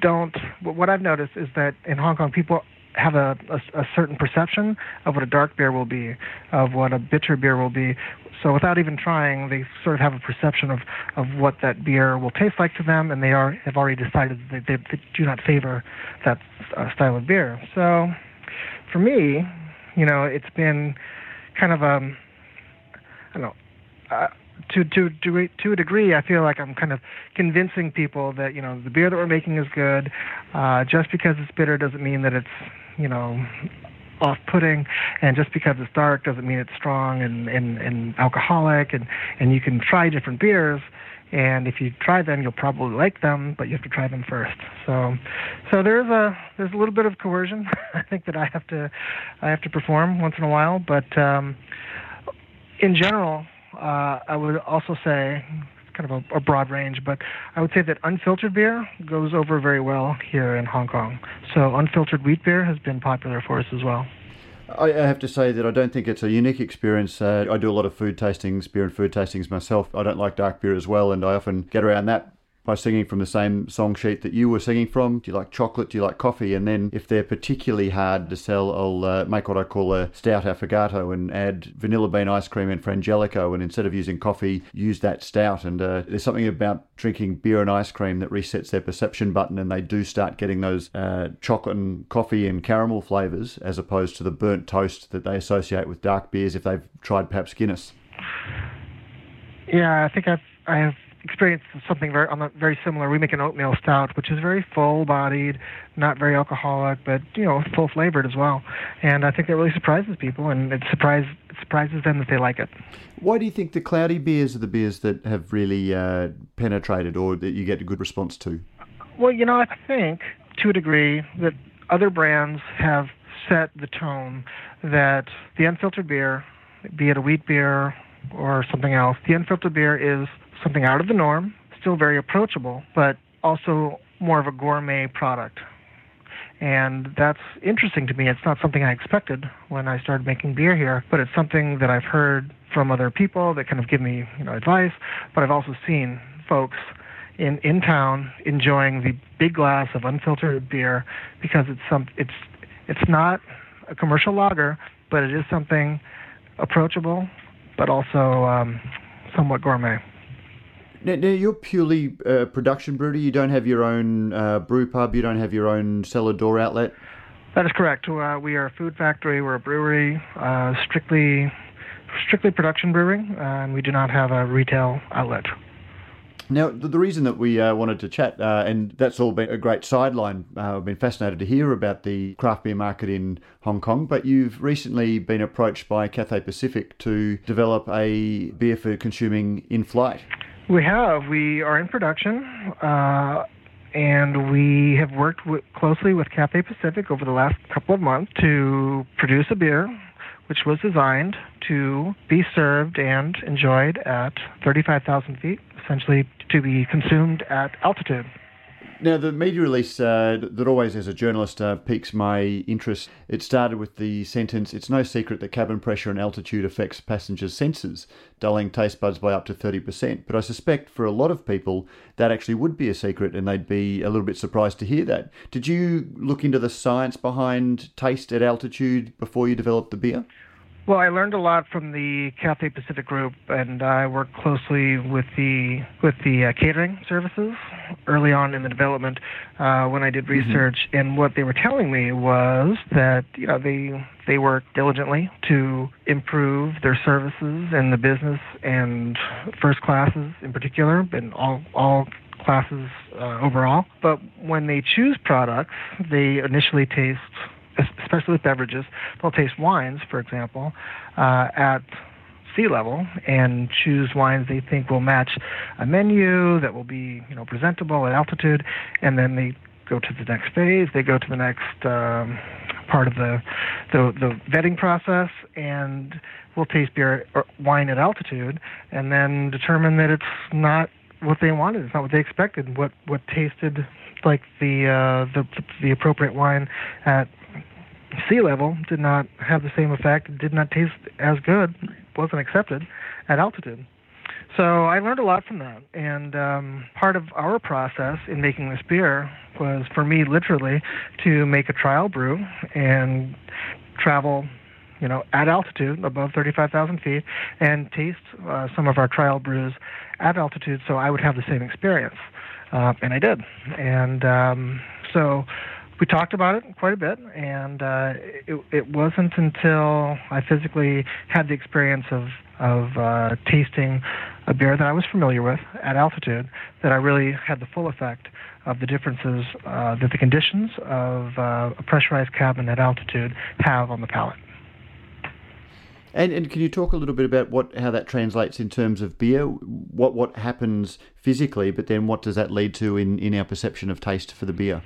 don't. What I've noticed is that in Hong Kong, people have a, a, a, certain perception of what a dark beer will be, of what a bitter beer will be. So without even trying, they sort of have a perception of, of what that beer will taste like to them, and they are have already decided that they, they do not favor that uh, style of beer. So for me, you know, it's been kind of a, um, I don't know. Uh, to to to to a degree, I feel like I'm kind of convincing people that you know the beer that we're making is good. Uh, just because it's bitter doesn't mean that it's you know off-putting, and just because it's dark doesn't mean it's strong and, and, and alcoholic. And, and you can try different beers, and if you try them, you'll probably like them, but you have to try them first. So, so there's a there's a little bit of coercion. I think that I have to I have to perform once in a while, but um, in general, uh, I would also say kind of a, a, broad range, but I would say that unfiltered beer goes over very well here in Hong Kong. So unfiltered wheat beer has been popular for us as well. I have to say that I don't think it's a unique experience. Uh, I do a lot of food tastings, beer and food tastings myself. I don't like dark beer as well, and I often get around that by singing from the same song sheet that you were singing from. Do you like chocolate? Do you like coffee? And then if they're particularly hard to sell, I'll uh, make what I call a stout affogato and add vanilla bean ice cream and frangelico. And instead of using coffee, use that stout. And uh, there's something about drinking beer and ice cream that resets their perception button, and they do start getting those uh, chocolate and coffee and caramel flavors as opposed to the burnt toast that they associate with dark beers if they've tried perhaps Guinness. Yeah, I think I've I have experienced something very on the, very similar. We make an oatmeal stout, which is very full-bodied, not very alcoholic, but you know, full-flavored as well. And I think that really surprises people, and it surprise it surprises them that they like it. Why do you think the cloudy beers are the beers that have really uh, penetrated, or that you get a good response to? Well, you know, I think to a degree that other brands have set the tone that the unfiltered beer, be it a wheat beer or something else, the unfiltered beer is something out of the norm, still very approachable, but also more of a gourmet product. And that's interesting to me. It's not something I expected when I started making beer here, but it's something that I've heard from other people that kind of give me, you know, advice. But I've also seen folks in in town enjoying the big glass of unfiltered beer because it's some it's it's not a commercial lager, but it is something approachable, but also um, somewhat gourmet. Now, now you're purely uh, production brewery. You don't have your own uh, brew pub. You don't have your own cellar door outlet. That is correct. Uh, we are a food factory. We're a brewery, uh, strictly strictly production brewing, and we do not have a retail outlet. Now, the reason that we uh, wanted to chat, uh, and that's all been a great sideline, uh, I've been fascinated to hear about the craft beer market in Hong Kong, but you've recently been approached by Cathay Pacific to develop a beer for consuming in flight. We have. We are in production, uh, and we have worked closely with Cathay Pacific over the last couple of months to produce a beer which was designed to be served and enjoyed at 35,000 feet, essentially to be consumed at altitude. Now, the media release uh, that always, as a journalist, uh, piques my interest. It started with the sentence It's no secret that cabin pressure and altitude affects passengers' senses, dulling taste buds by up to 30%. But I suspect for a lot of people, that actually would be a secret and they'd be a little bit surprised to hear that. Did you look into the science behind taste at altitude before you developed the beer? Well, I learned a lot from the Cathay Pacific Group, and I worked closely with the with the uh, catering services early on in the development uh, when I did mm-hmm. research. Mm-hmm. And what they were telling me was that you know they they work diligently to improve their services and the business and first classes in particular, and all all classes uh, overall. But when they choose products, they initially taste especially with beverages, they'll taste wines, for example, uh, at sea level and choose wines they think will match a menu that will be you know presentable at altitude, and then they go to the next phase. They go to the next um, part of the, the the vetting process and will taste beer or wine at altitude, and then determine that it's not what they wanted. It's not what they expected. What what tasted like the uh, the the appropriate wine at sea level did not have the same effect, did not taste as good, wasn't accepted at altitude. So I learned a lot from that. And um, part of our process in making this beer was for me literally to make a trial brew and travel you know, at altitude, above 35,000 feet, and taste uh, some of our trial brews at altitude, so I would have the same experience, uh, and I did. And um, so we talked about it quite a bit, and uh, it, it wasn't until I physically had the experience of of uh, tasting a beer that I was familiar with at altitude that I really had the full effect of the differences uh, that the conditions of uh, a pressurized cabin at altitude have on the palate. And, and can you talk a little bit about what how that translates in terms of beer? What what happens physically, but then what does that lead to in, in our perception of taste for the beer?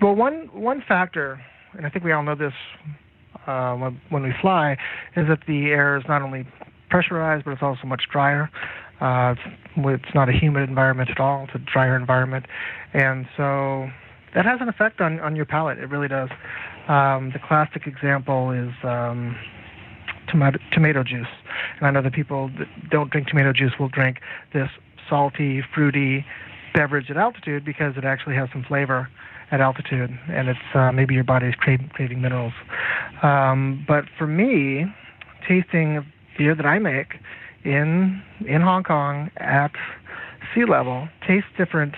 Well, one one factor, and I think we all know this uh, when, when we fly, is that the air is not only pressurized, but it's also much drier. Uh, it's, not a humid environment at all. It's a drier environment, and so that has an effect on on your palate. It really does. Um, the classic example is um, tomato tomato juice, and I know that people that don't drink tomato juice will drink this salty, fruity beverage at altitude because it actually has some flavor at altitude, and it's uh, maybe your body's craving, craving minerals. Um, but for me, tasting beer that I make in in Hong Kong at sea level tastes different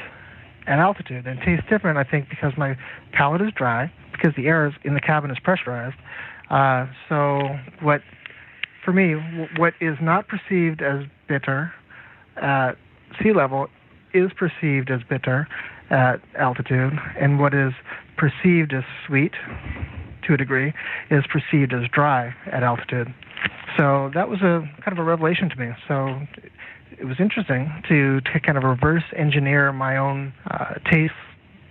at altitude, and tastes different. I think because my palate is dry, because the air is, in the cabin is pressurized. Uh, so what, for me, what is not perceived as bitter at sea level is perceived as bitter at altitude, and what is perceived as sweet to a degree is perceived as dry at altitude. So that was a kind of a revelation to me. So it was interesting to, to kind of reverse engineer my own uh, taste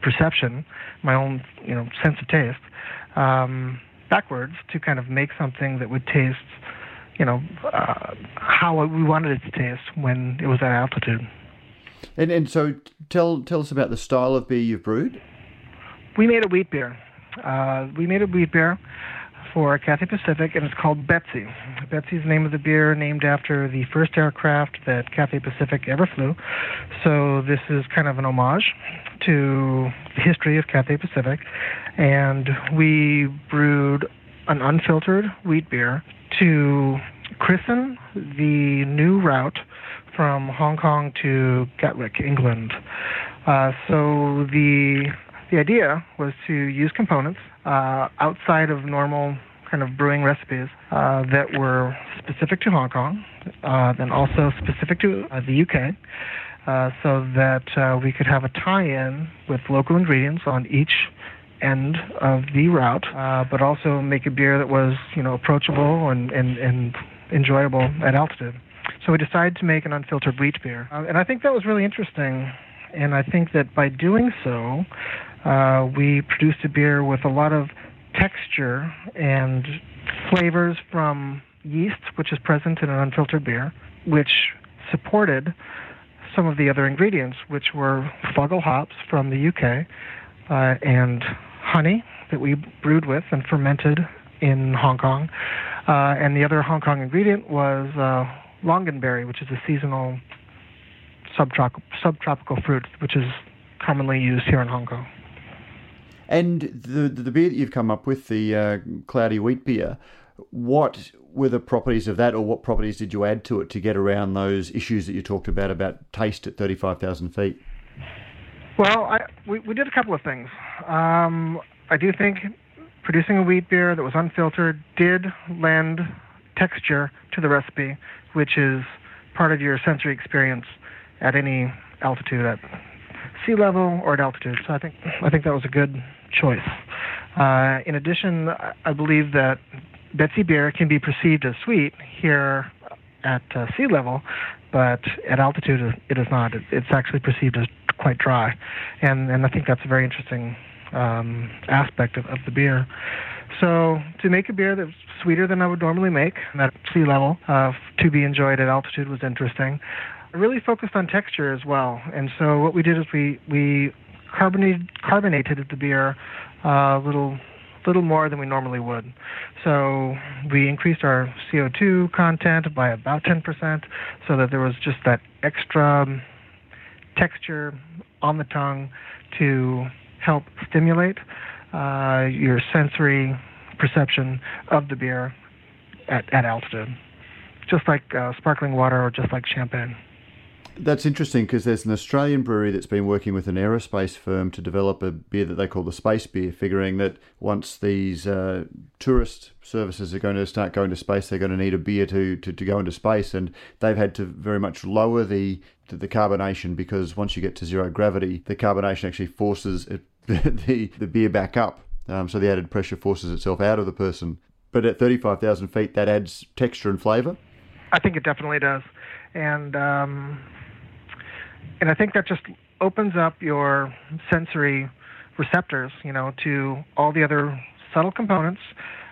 perception, my own you know sense of taste, um, backwards to kind of make something that would taste, you know, uh, how we wanted it to taste when it was at altitude. And and so tell tell us about the style of beer you've brewed. We made a wheat beer. Uh, we made a wheat beer for Cathay Pacific, and it's called Betsy. Betsy is the name of the beer, named after the first aircraft that Cathay Pacific ever flew. So this is kind of an homage to the history of Cathay Pacific, and we brewed an unfiltered wheat beer to christen the new route from Hong Kong to Gatwick, England. Uh, so the the idea was to use components uh, outside of normal kind of brewing recipes uh, that were specific to Hong Kong, uh, and also specific to uh, the UK, uh, so that uh, we could have a tie-in with local ingredients on each end of the route, but also make a beer that was you know approachable and, and, and enjoyable at altitude. So we decided to make an unfiltered wheat beer. Uh, and I think that was really interesting. And I think that by doing so, uh, we produced a beer with a lot of texture and flavors from yeast, which is present in an unfiltered beer, which supported some of the other ingredients, which were Fuggle hops from the UK uh, and honey that we brewed with and fermented in Hong Kong. Uh, and the other Hong Kong ingredient was uh, longanberry, which is a seasonal subtropical, subtropical fruit, which is commonly used here in Hong Kong. And the the beer that you've come up with, the uh, cloudy wheat beer, what were the properties of that, or what properties did you add to it to get around those issues that you talked about about taste at thirty five thousand feet? Well, I, we we did a couple of things. Um, I do think producing a wheat beer that was unfiltered did lend texture to the recipe, which is part of your sensory experience at any altitude, at sea level or at altitude. So I think I think that was a good choice. Uh, in addition, I believe that Betsy beer can be perceived as sweet here at uh, sea level, but at altitude it is not. It's actually perceived as quite dry, and and I think that's a very interesting um, aspect of, of the beer. So to make a beer that's sweeter than I would normally make at sea level, uh, to be enjoyed at altitude was interesting. I really focused on texture as well, and so what we did is we we carbonated carbonated the beer uh, a little little more than we normally would. So we increased our CO2 content by about 10%, so that there was just that extra texture on the tongue to help stimulate uh, your sensory perception of the beer at, at altitude, just like uh, sparkling water or just like champagne. That's interesting because there's an Australian brewery that's been working with an aerospace firm to develop a beer that they call the space beer, figuring that once these uh, tourist services are going to start going to space, they're going to need a beer to, to, to go into space. And they've had to very much lower the, the carbonation because once you get to zero gravity, the carbonation actually forces it, the, the beer back up. Um, so the added pressure forces itself out of the person. But at 35,000 feet, that adds texture and flavour? I think it definitely does. And um, and I think that just opens up your sensory receptors, you know, to all the other subtle components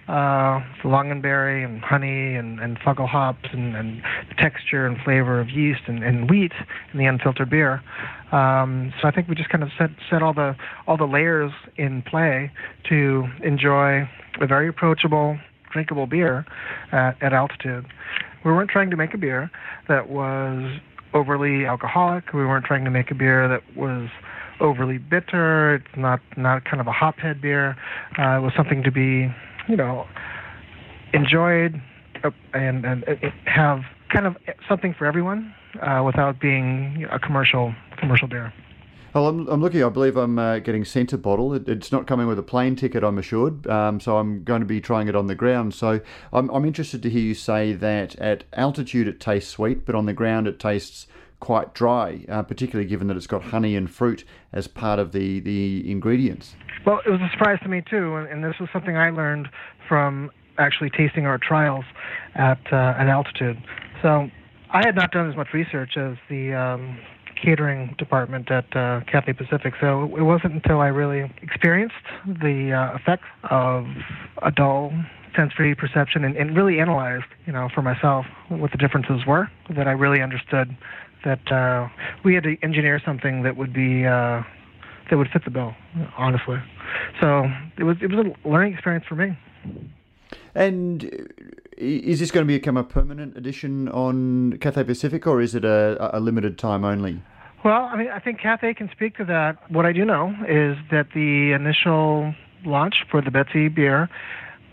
uh, Longanberry and honey and, and Fuggle hops and, and the texture and flavor of yeast and, and wheat in the unfiltered beer. Um, so I think we just kind of set set all the all the layers in play to enjoy a very approachable, drinkable beer at, at altitude. We weren't trying to make a beer that was overly alcoholic. We weren't trying to make a beer that was overly bitter. It's not not kind of a hophead beer. Uh, it was something to be, you know, enjoyed uh, and and have kind of something for everyone uh, without being a commercial commercial beer. Well, I'm, I'm looking. I believe I'm uh, getting a bottle. It, it's not coming with a plane ticket, I'm assured. Um, so I'm going to be trying it on the ground. So I'm, I'm interested to hear you say that at altitude it tastes sweet, but on the ground it tastes quite dry, uh, particularly given that it's got honey and fruit as part of the, the ingredients. Well, it was a surprise to me too, and, and this was something I learned from actually tasting our trials at uh, altitude. So I had not done as much research as the um, catering department at uh, Pacific, so it wasn't until I really experienced the uh, effects of a dull sensory perception and, and really analyzed, you know, for myself what the differences were that I really understood that uh, we had to engineer something that would be uh, that would fit the bill, honestly. So it was it was a learning experience for me. And is this going to become a permanent addition on Cathay Pacific, or is it a, a limited time only? Well, I mean, I think Cathay can speak to that. What I do know is that the initial launch for the Betsy beer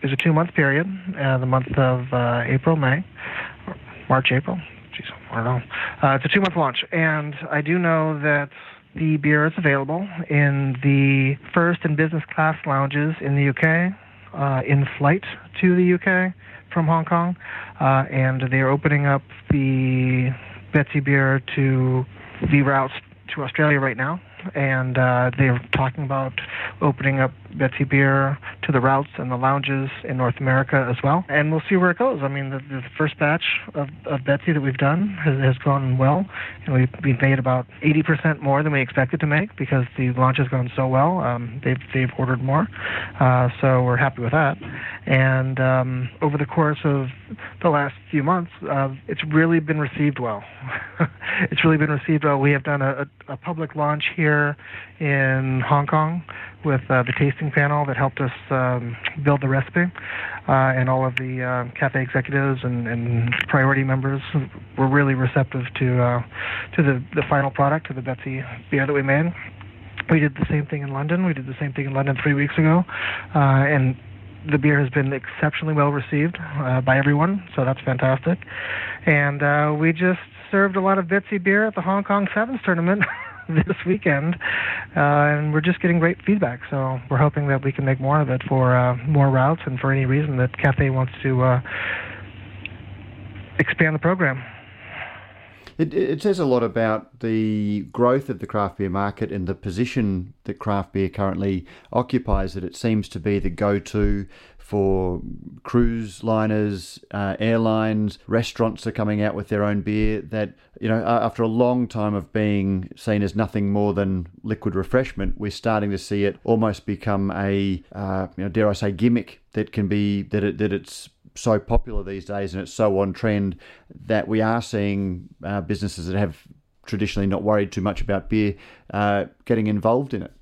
is a two-month period, uh, the month of uh, April, May, March, April, I don't know. Uh, it's a two month launch, and I do know that the beer is available in the first and business class lounges in the UK, uh, in flight to the UK from Hong Kong, uh, and they are opening up the Betsy beer to the routes to Australia right now and uh, they're talking about opening up Betsy Beer to the routes and the lounges in North America as well. And we'll see where it goes. I mean, the, the first batch of, of Betsy that we've done has, has gone well, and we've, we've made about 80% more than we expected to make because the launch has gone so well. Um, they've they've ordered more, uh, so we're happy with that. And um, over the course of the last few months, uh, it's really been received well. it's really been received well. We have done a, a, a public launch here in Hong Kong with uh, the tasting panel that helped us um, build the recipe, uh, and all of the uh, Cathay executives and, and, priority members were really receptive to uh, to the, the final product, to the Betsy beer that we made. We did the same thing in London. We did the same thing in London three weeks ago, uh, and the beer has been exceptionally well received uh, by everyone, so that's fantastic. And we just served a lot of Betsy beer at the Hong Kong Sevens tournament. this weekend, uh, and we're just getting great feedback. So we're hoping that we can make more of it for uh, more routes and for any reason that Cathay wants to uh, expand the program. It, it, says a lot about the growth of the craft beer market and the position that craft beer currently occupies. That it seems to be the go-to for cruise liners, uh, airlines, restaurants are coming out with their own beer. That you know, after a long time of being seen as nothing more than liquid refreshment, we're starting to see it almost become a, uh, you know, dare I say, gimmick that can be that it that it's so popular these days and it's so on trend that we are seeing uh, businesses that have traditionally not worried too much about beer uh, getting involved in it.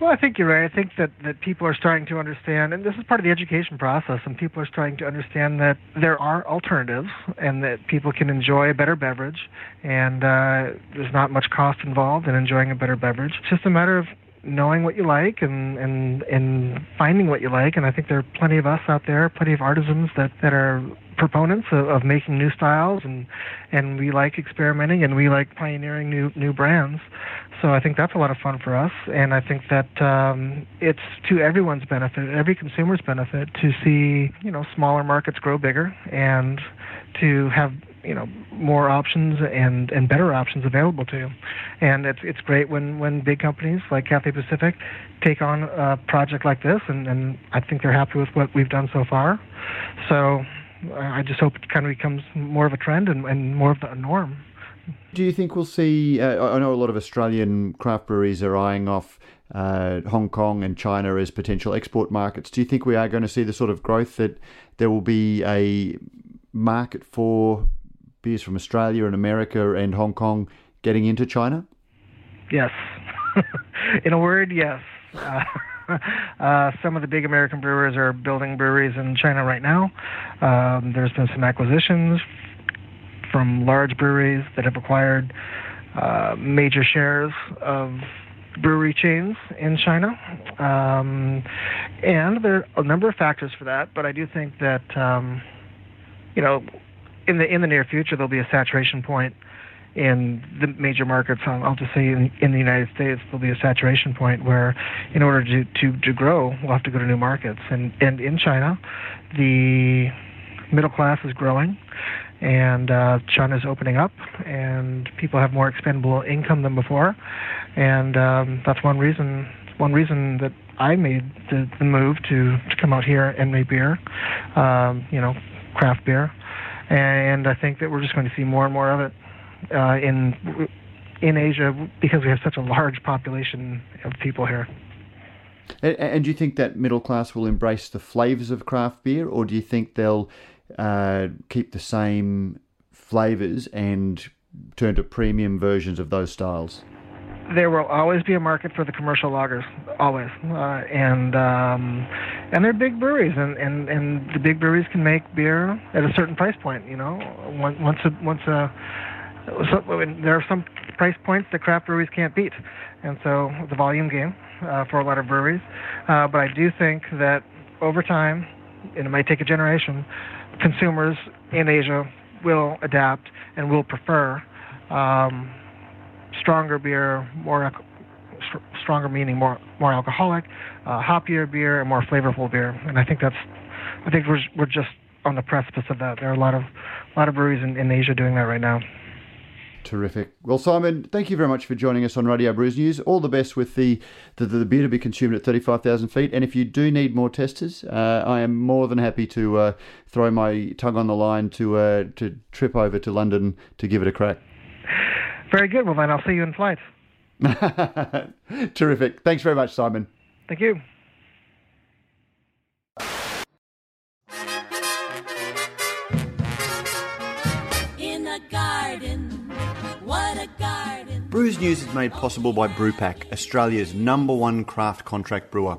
Well, I think you're right. I think that, that people are starting to understand, and this is part of the education process, and people are starting to understand that there are alternatives and that people can enjoy a better beverage, and uh, there's not much cost involved in enjoying a better beverage. It's just a matter of knowing what you like and, and, and finding what you like, and I think there are plenty of us out there, plenty of artisans that, that are proponents of, of making new styles. And and we like experimenting and we like pioneering new new brands. So I think that's a lot of fun for us, and I think that um, it's to everyone's benefit, every consumer's benefit, to see you know smaller markets grow bigger. And to have you know more options and and better options available to you. And it's it's great when when big companies like Cathay Pacific take on a project like this, and and I think they're happy with what we've done so far. So I just hope it kind of becomes more of a trend and, and more of the norm. Do you think we'll see? Uh, I know a lot of Australian craft breweries are eyeing off uh, Hong Kong and China as potential export markets. Do you think we are going to see the sort of growth that there will be a market for beers from Australia and America and Hong Kong getting into China? Yes. In a word, yes. Uh, uh, some of the big American brewers are building breweries in China right now. Um, there's been some acquisitions from large breweries that have acquired uh, major shares of brewery chains in China. Um, and there are a number of factors for that, but I do think that, um, you know, in the in the near future there'll be a saturation point in the major markets. I'll just say in, in the United States there'll be a saturation point where, in order to, to to grow, we'll have to go to new markets. And and in China, the middle class is growing and uh, China's opening up, and people have more expendable income than before, and um, that's one reason. One reason that I made the, the move to, to come out here and make beer, um, you know, craft beer, and I think that we're just going to see more and more of it uh, in in Asia because we have such a large population of people here. And, and do you think that middle class will embrace the flavors of craft beer, or do you think they'll uh, keep the same flavors and turn to premium versions of those styles? There will always be a market for the commercial lagers, always, uh, and um, and they're big breweries, and, and, and the big breweries can make beer at a certain price point. You know, once a once a so, there are some price points that craft breweries can't beat, and so the volume game uh, for a lot of breweries. Uh, but I do think that over time, and it might take a generation, consumers in Asia will adapt and will prefer um, stronger beer, more stronger meaning more more alcoholic, uh, hoppier beer, and more flavorful beer. And I think that's I think we're we're just on the precipice of that. There are a lot of a lot of breweries in, in Asia doing that right now. Terrific. Well, Simon, thank you very much for joining us on Radio Brews News. All the best with the, the, the beer to be consumed at 35,000 feet. And if you do need more testers, uh, I am more than happy to uh, throw my tongue on the line to, uh, to trip over to London to give it a crack. Very good. Well, then I'll see you in flight. Terrific. Thanks very much, Simon. Thank you. Brews News is made possible by Brewpack, Australia's number one craft contract brewer.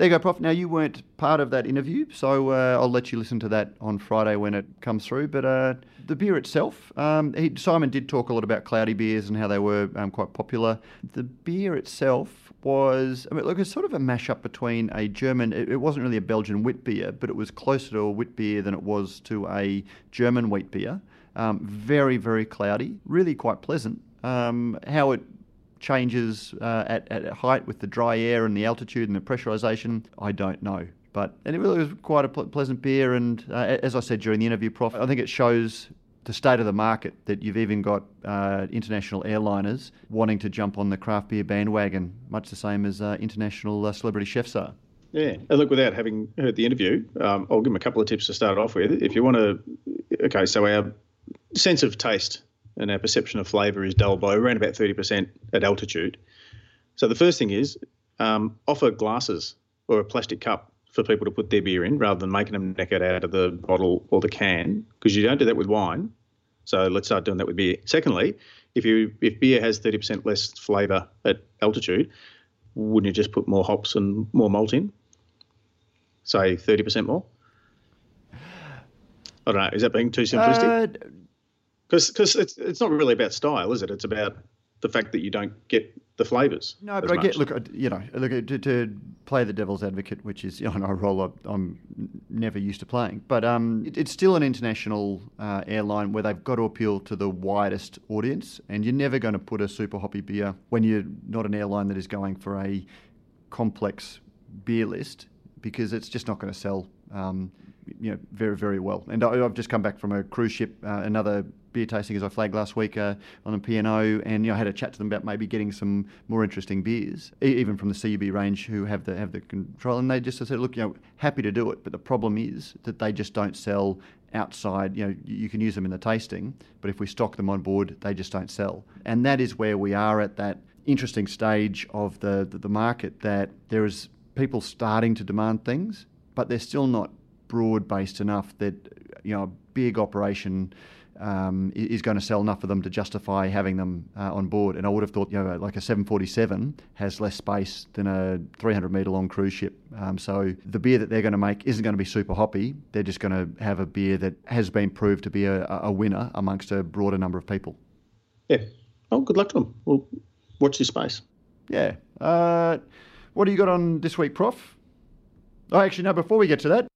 There you go, Prof. Now, you weren't part of that interview, so uh, I'll let you listen to that on Friday when it comes through. But uh, the beer itself, um, he, Simon did talk a lot about cloudy beers and how they were um, quite popular. The beer itself was, I mean, look, it's sort of a mashup between a German, it, it, wasn't really a Belgian wheat beer, but it was closer to a wheat beer than it was to a German wheat beer. Um, very, very cloudy, really quite pleasant. Um, how it changes uh, at, at height with the dry air and the altitude and the pressurization, I don't know. But and it really was quite a pleasant beer. And uh, as I said during the interview, Prof, I think it shows the state of the market that you've even got uh, international airliners wanting to jump on the craft beer bandwagon, much the same as uh, international uh, celebrity chefs are. Yeah, and look, without having heard the interview, um, I'll give them a couple of tips to start off with. If you want to, okay, so our sense of taste and our perception of flavour is dulled by around about 30% at altitude. So the first thing is um, offer glasses or a plastic cup for people to put their beer in rather than making them neck it out of the bottle or the can because you don't do that with wine. So let's start doing that with beer. Secondly, if you if beer has 30% less flavour at altitude, wouldn't you just put more hops and more malt in? Say 30% more? I don't know. Is that being too simplistic? Because uh, it's, it's not really about style, is it? It's about the fact that you don't get the flavours. No, but I get look, you know, look to, to, play the devil's advocate, which is you know, a role I'm never used to playing, but um, it, it's still an international uh, airline where they've got to appeal to the widest audience, and you're never going to put a super hoppy beer when you're not an airline that is going for a complex beer list because it's just not going to sell. Um, you know, very, very well. And I, have just come back from a cruise ship, uh, another beer tasting as I flagged last week uh, on the P&O, and you know, I had a chat to them about maybe getting some more interesting beers, e- even from the CUB range who have the have the control. And they just said, look, you know, happy to do it, but the problem is that they just don't sell outside. You know, you can use them in the tasting, but if we stock them on board, they just don't sell. And that is where we are at that interesting stage of the, the, the market that there is people starting to demand things, but they're still not broad based enough that you know a big operation um, is going to sell enough of them to justify having them uh, on board. And I would have thought, you know, like a 747 has less space than a 300 metre long cruise ship. Um, so the beer that they're going to make isn't going to be super hoppy. They're just going to have a beer that has been proved to be a, a winner amongst a broader number of people. Yeah. Oh, good luck to them. We'll watch this space. Yeah. Uh, what do you got on this week, Prof? Oh, actually, no, before we get to that,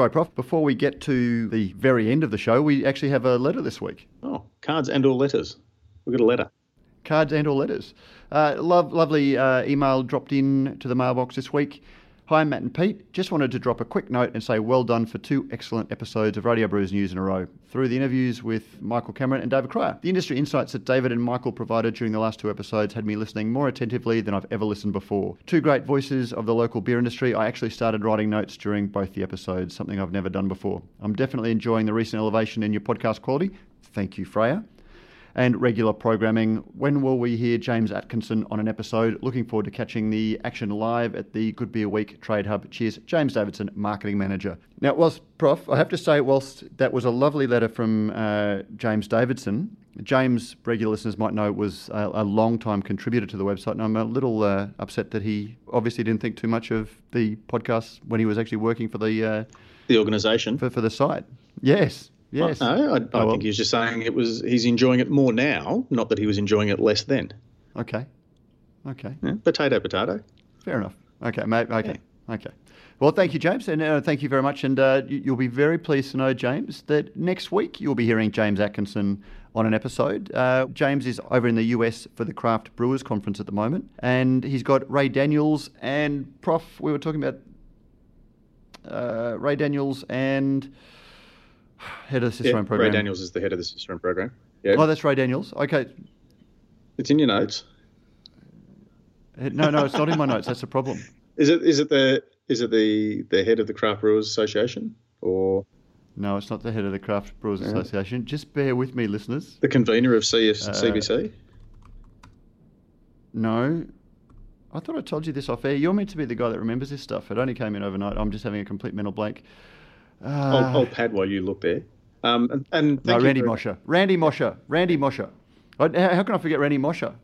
Sorry, Prof. Before we get to the very end of the show, we actually have a letter this week. Oh, cards and or letters. We've got a letter. Cards and or letters. Uh, love, lovely uh, email dropped in to the mailbox this week. Hi, Matt and Pete. Just wanted to drop a quick note and say well done for two excellent episodes of Radio Brews News in a row. Through the interviews with Michael Cameron and David Cryer. The industry insights that David and Michael provided during the last two episodes had me listening more attentively than I've ever listened before. Two great voices of the local beer industry. I actually started writing notes during both the episodes, something I've never done before. I'm definitely enjoying the recent elevation in your podcast quality. Thank you, Freya and regular programming. When will we hear James Atkinson on an episode? Looking forward to catching the action live at the Good Beer Week Trade Hub. Cheers, James Davidson, Marketing Manager. Now, whilst, Prof, I have to say, whilst that was a lovely letter from uh, James Davidson, James, regular listeners might know, was a, a long time contributor to the website, and I'm a little uh, upset that he obviously didn't think too much of the podcast when he was actually working for the uh, the organisation for, for the site. Yes, Yes. no, I, I oh, think he's just saying it was he's enjoying it more now, not that he was enjoying it less then. Okay. Okay. Yeah, potato, potato. Fair enough. Okay, mate. Okay. Yeah. Okay. Well, thank you, James, and uh, thank you very much. And uh, you'll be very pleased to know, James, that next week you'll be hearing James Atkinson on an episode. Uh, James is over in the US for the Craft Brewers Conference at the moment, and he's got Ray Daniels and Prof. We were talking about uh, Ray Daniels and head of the Cicerone yeah, program. Ray Daniels is the head of the Cicerone program. Yeah. Oh, that's Ray Daniels. Okay. It's in your notes. No, no, it's not in my notes. That's the problem. Is it? Is it the? Is it the the head of the Craft Brewers Association or? No, it's not the head of the Craft Brewers yeah. Association. Just bear with me, listeners. The convener of CS, uh, CBC. No, I thought I told you this off air. You're meant to be the guy that remembers this stuff. It only came in overnight. I'm just having a complete mental blank. Uh, I'll, I'll, pad while you look there. Um, and, and no, Randy Mosher. Randy Mosher. Randy Mosher. How can I forget Randy Mosher?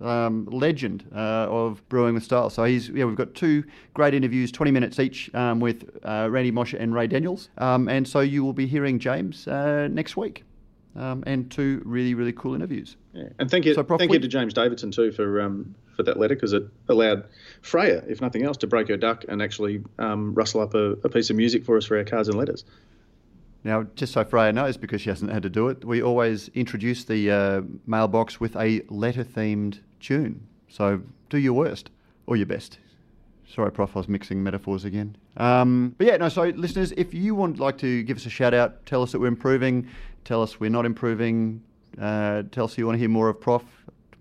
Um, legend uh, of brewing with style. So he's yeah, we've got two great interviews, 20 minutes each, um, with uh, Randy Mosher and Ray Daniels. Um, and so you will be hearing James uh, next week, um, and two really really cool interviews. Yeah. And thank you, so thank you to James Davidson too for um, for that letter because it allowed Freya, if nothing else, to break her duck and actually um, rustle up a, a, piece of music for us for our cards and letters. Now, just so Freya knows, because she hasn't had to do it, we always introduce the uh, mailbox with a letter themed tune. So do your worst or your best. Sorry, Prof, I was mixing metaphors again. Um, but yeah, no, so listeners, if you would like to give us a shout out, tell us that we're improving, tell us we're not improving, uh, tell us you want to hear more of Prof,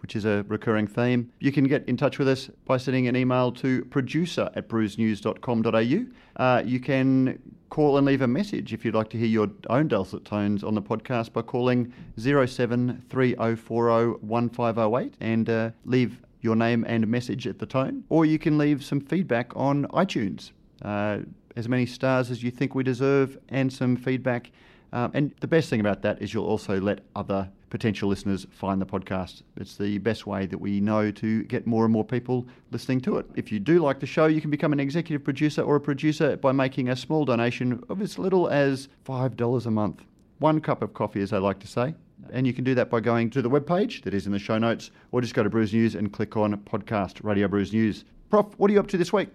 which is a recurring theme. You can get in touch with us by sending an email to producer at brewsnews.com.au. Uh, you can call and leave a message if you'd like to hear your own dulcet tones on the podcast by calling 0730401508 and uh, leave your name and message at the tone. Or you can leave some feedback on iTunes. Uh, as many stars as you think we deserve and some feedback. Um, and the best thing about that is you'll also let other potential listeners find the podcast. It's the best way that we know to get more and more people listening to it. If you do like the show, you can become an executive producer or a producer by making a small donation of as little as $5 a month. One cup of coffee, as I like to say. And you can do that by going to the webpage that is in the show notes, or just go to Brews News and click on podcast Radio Brews News. Prof, what are you up to this week?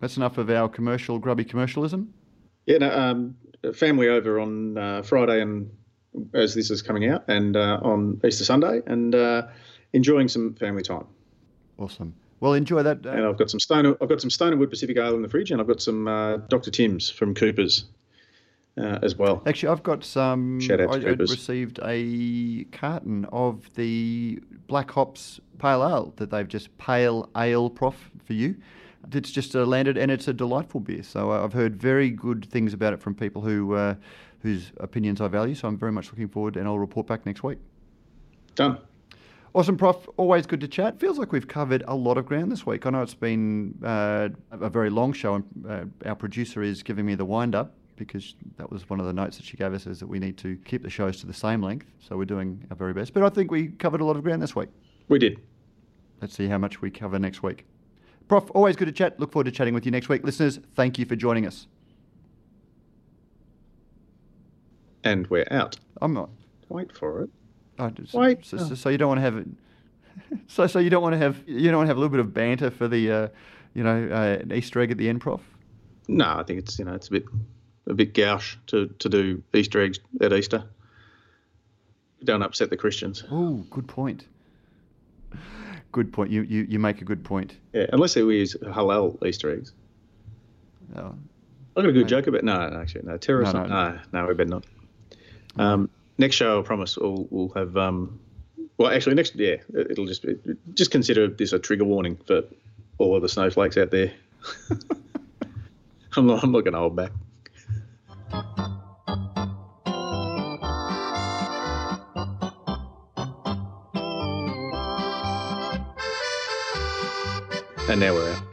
That's enough of our commercial, grubby commercialism. Yeah, no, um, family over on uh, Friday and as this is coming out, and uh, on Easter Sunday, and uh, enjoying some family time. Awesome. Well, enjoy that. Uh, and I've got some stone. I've got some Stone and Wood Pacific Ale in the fridge, and I've got some uh, Dr. Tim's from Coopers uh, as well. Actually, I've got some. Shout out to I, I received a carton of the Black Hops Pale Ale that they've just Pale Ale Prof for you. It's just uh, landed, and it's a delightful beer. So I've heard very good things about it from people who uh, whose opinions I value. So I'm very much looking forward, and I'll report back next week. Done. Awesome, Prof. Always good to chat. Feels like we've covered a lot of ground this week. I know it's been uh, a very long show, and uh, our producer is giving me the wind up because that was one of the notes that she gave us is that we need to keep the shows to the same length. So we're doing our very best. But I think we covered a lot of ground this week. We did. Let's see how much we cover next week. Prof, always good to chat. Look forward to chatting with you next week. Listeners, thank you for joining us. And we're out. I'm not. Wait for it. I just, Wait. So, so, so you don't want to have it. So, so you don't want to have you don't want to have a little bit of banter for the, uh, you know, uh, an Easter egg at the end, Prof. No, I think it's you know it's a bit a bit gauche to, to do Easter eggs at Easter. Don't upset the Christians. Oh, good point. Good point. You, you you make a good point. Yeah, unless we use halal Easter eggs. Oh, I got a good Right. joke about no, no, actually no terrorism. No, No, no. no, we better not. Um, next show, I promise, we'll, we'll have. Um, well, actually, next yeah, it'll just be, just consider this a trigger warning for all of the snowflakes out there. I'm not, I'm not going to hold back. And now we're out.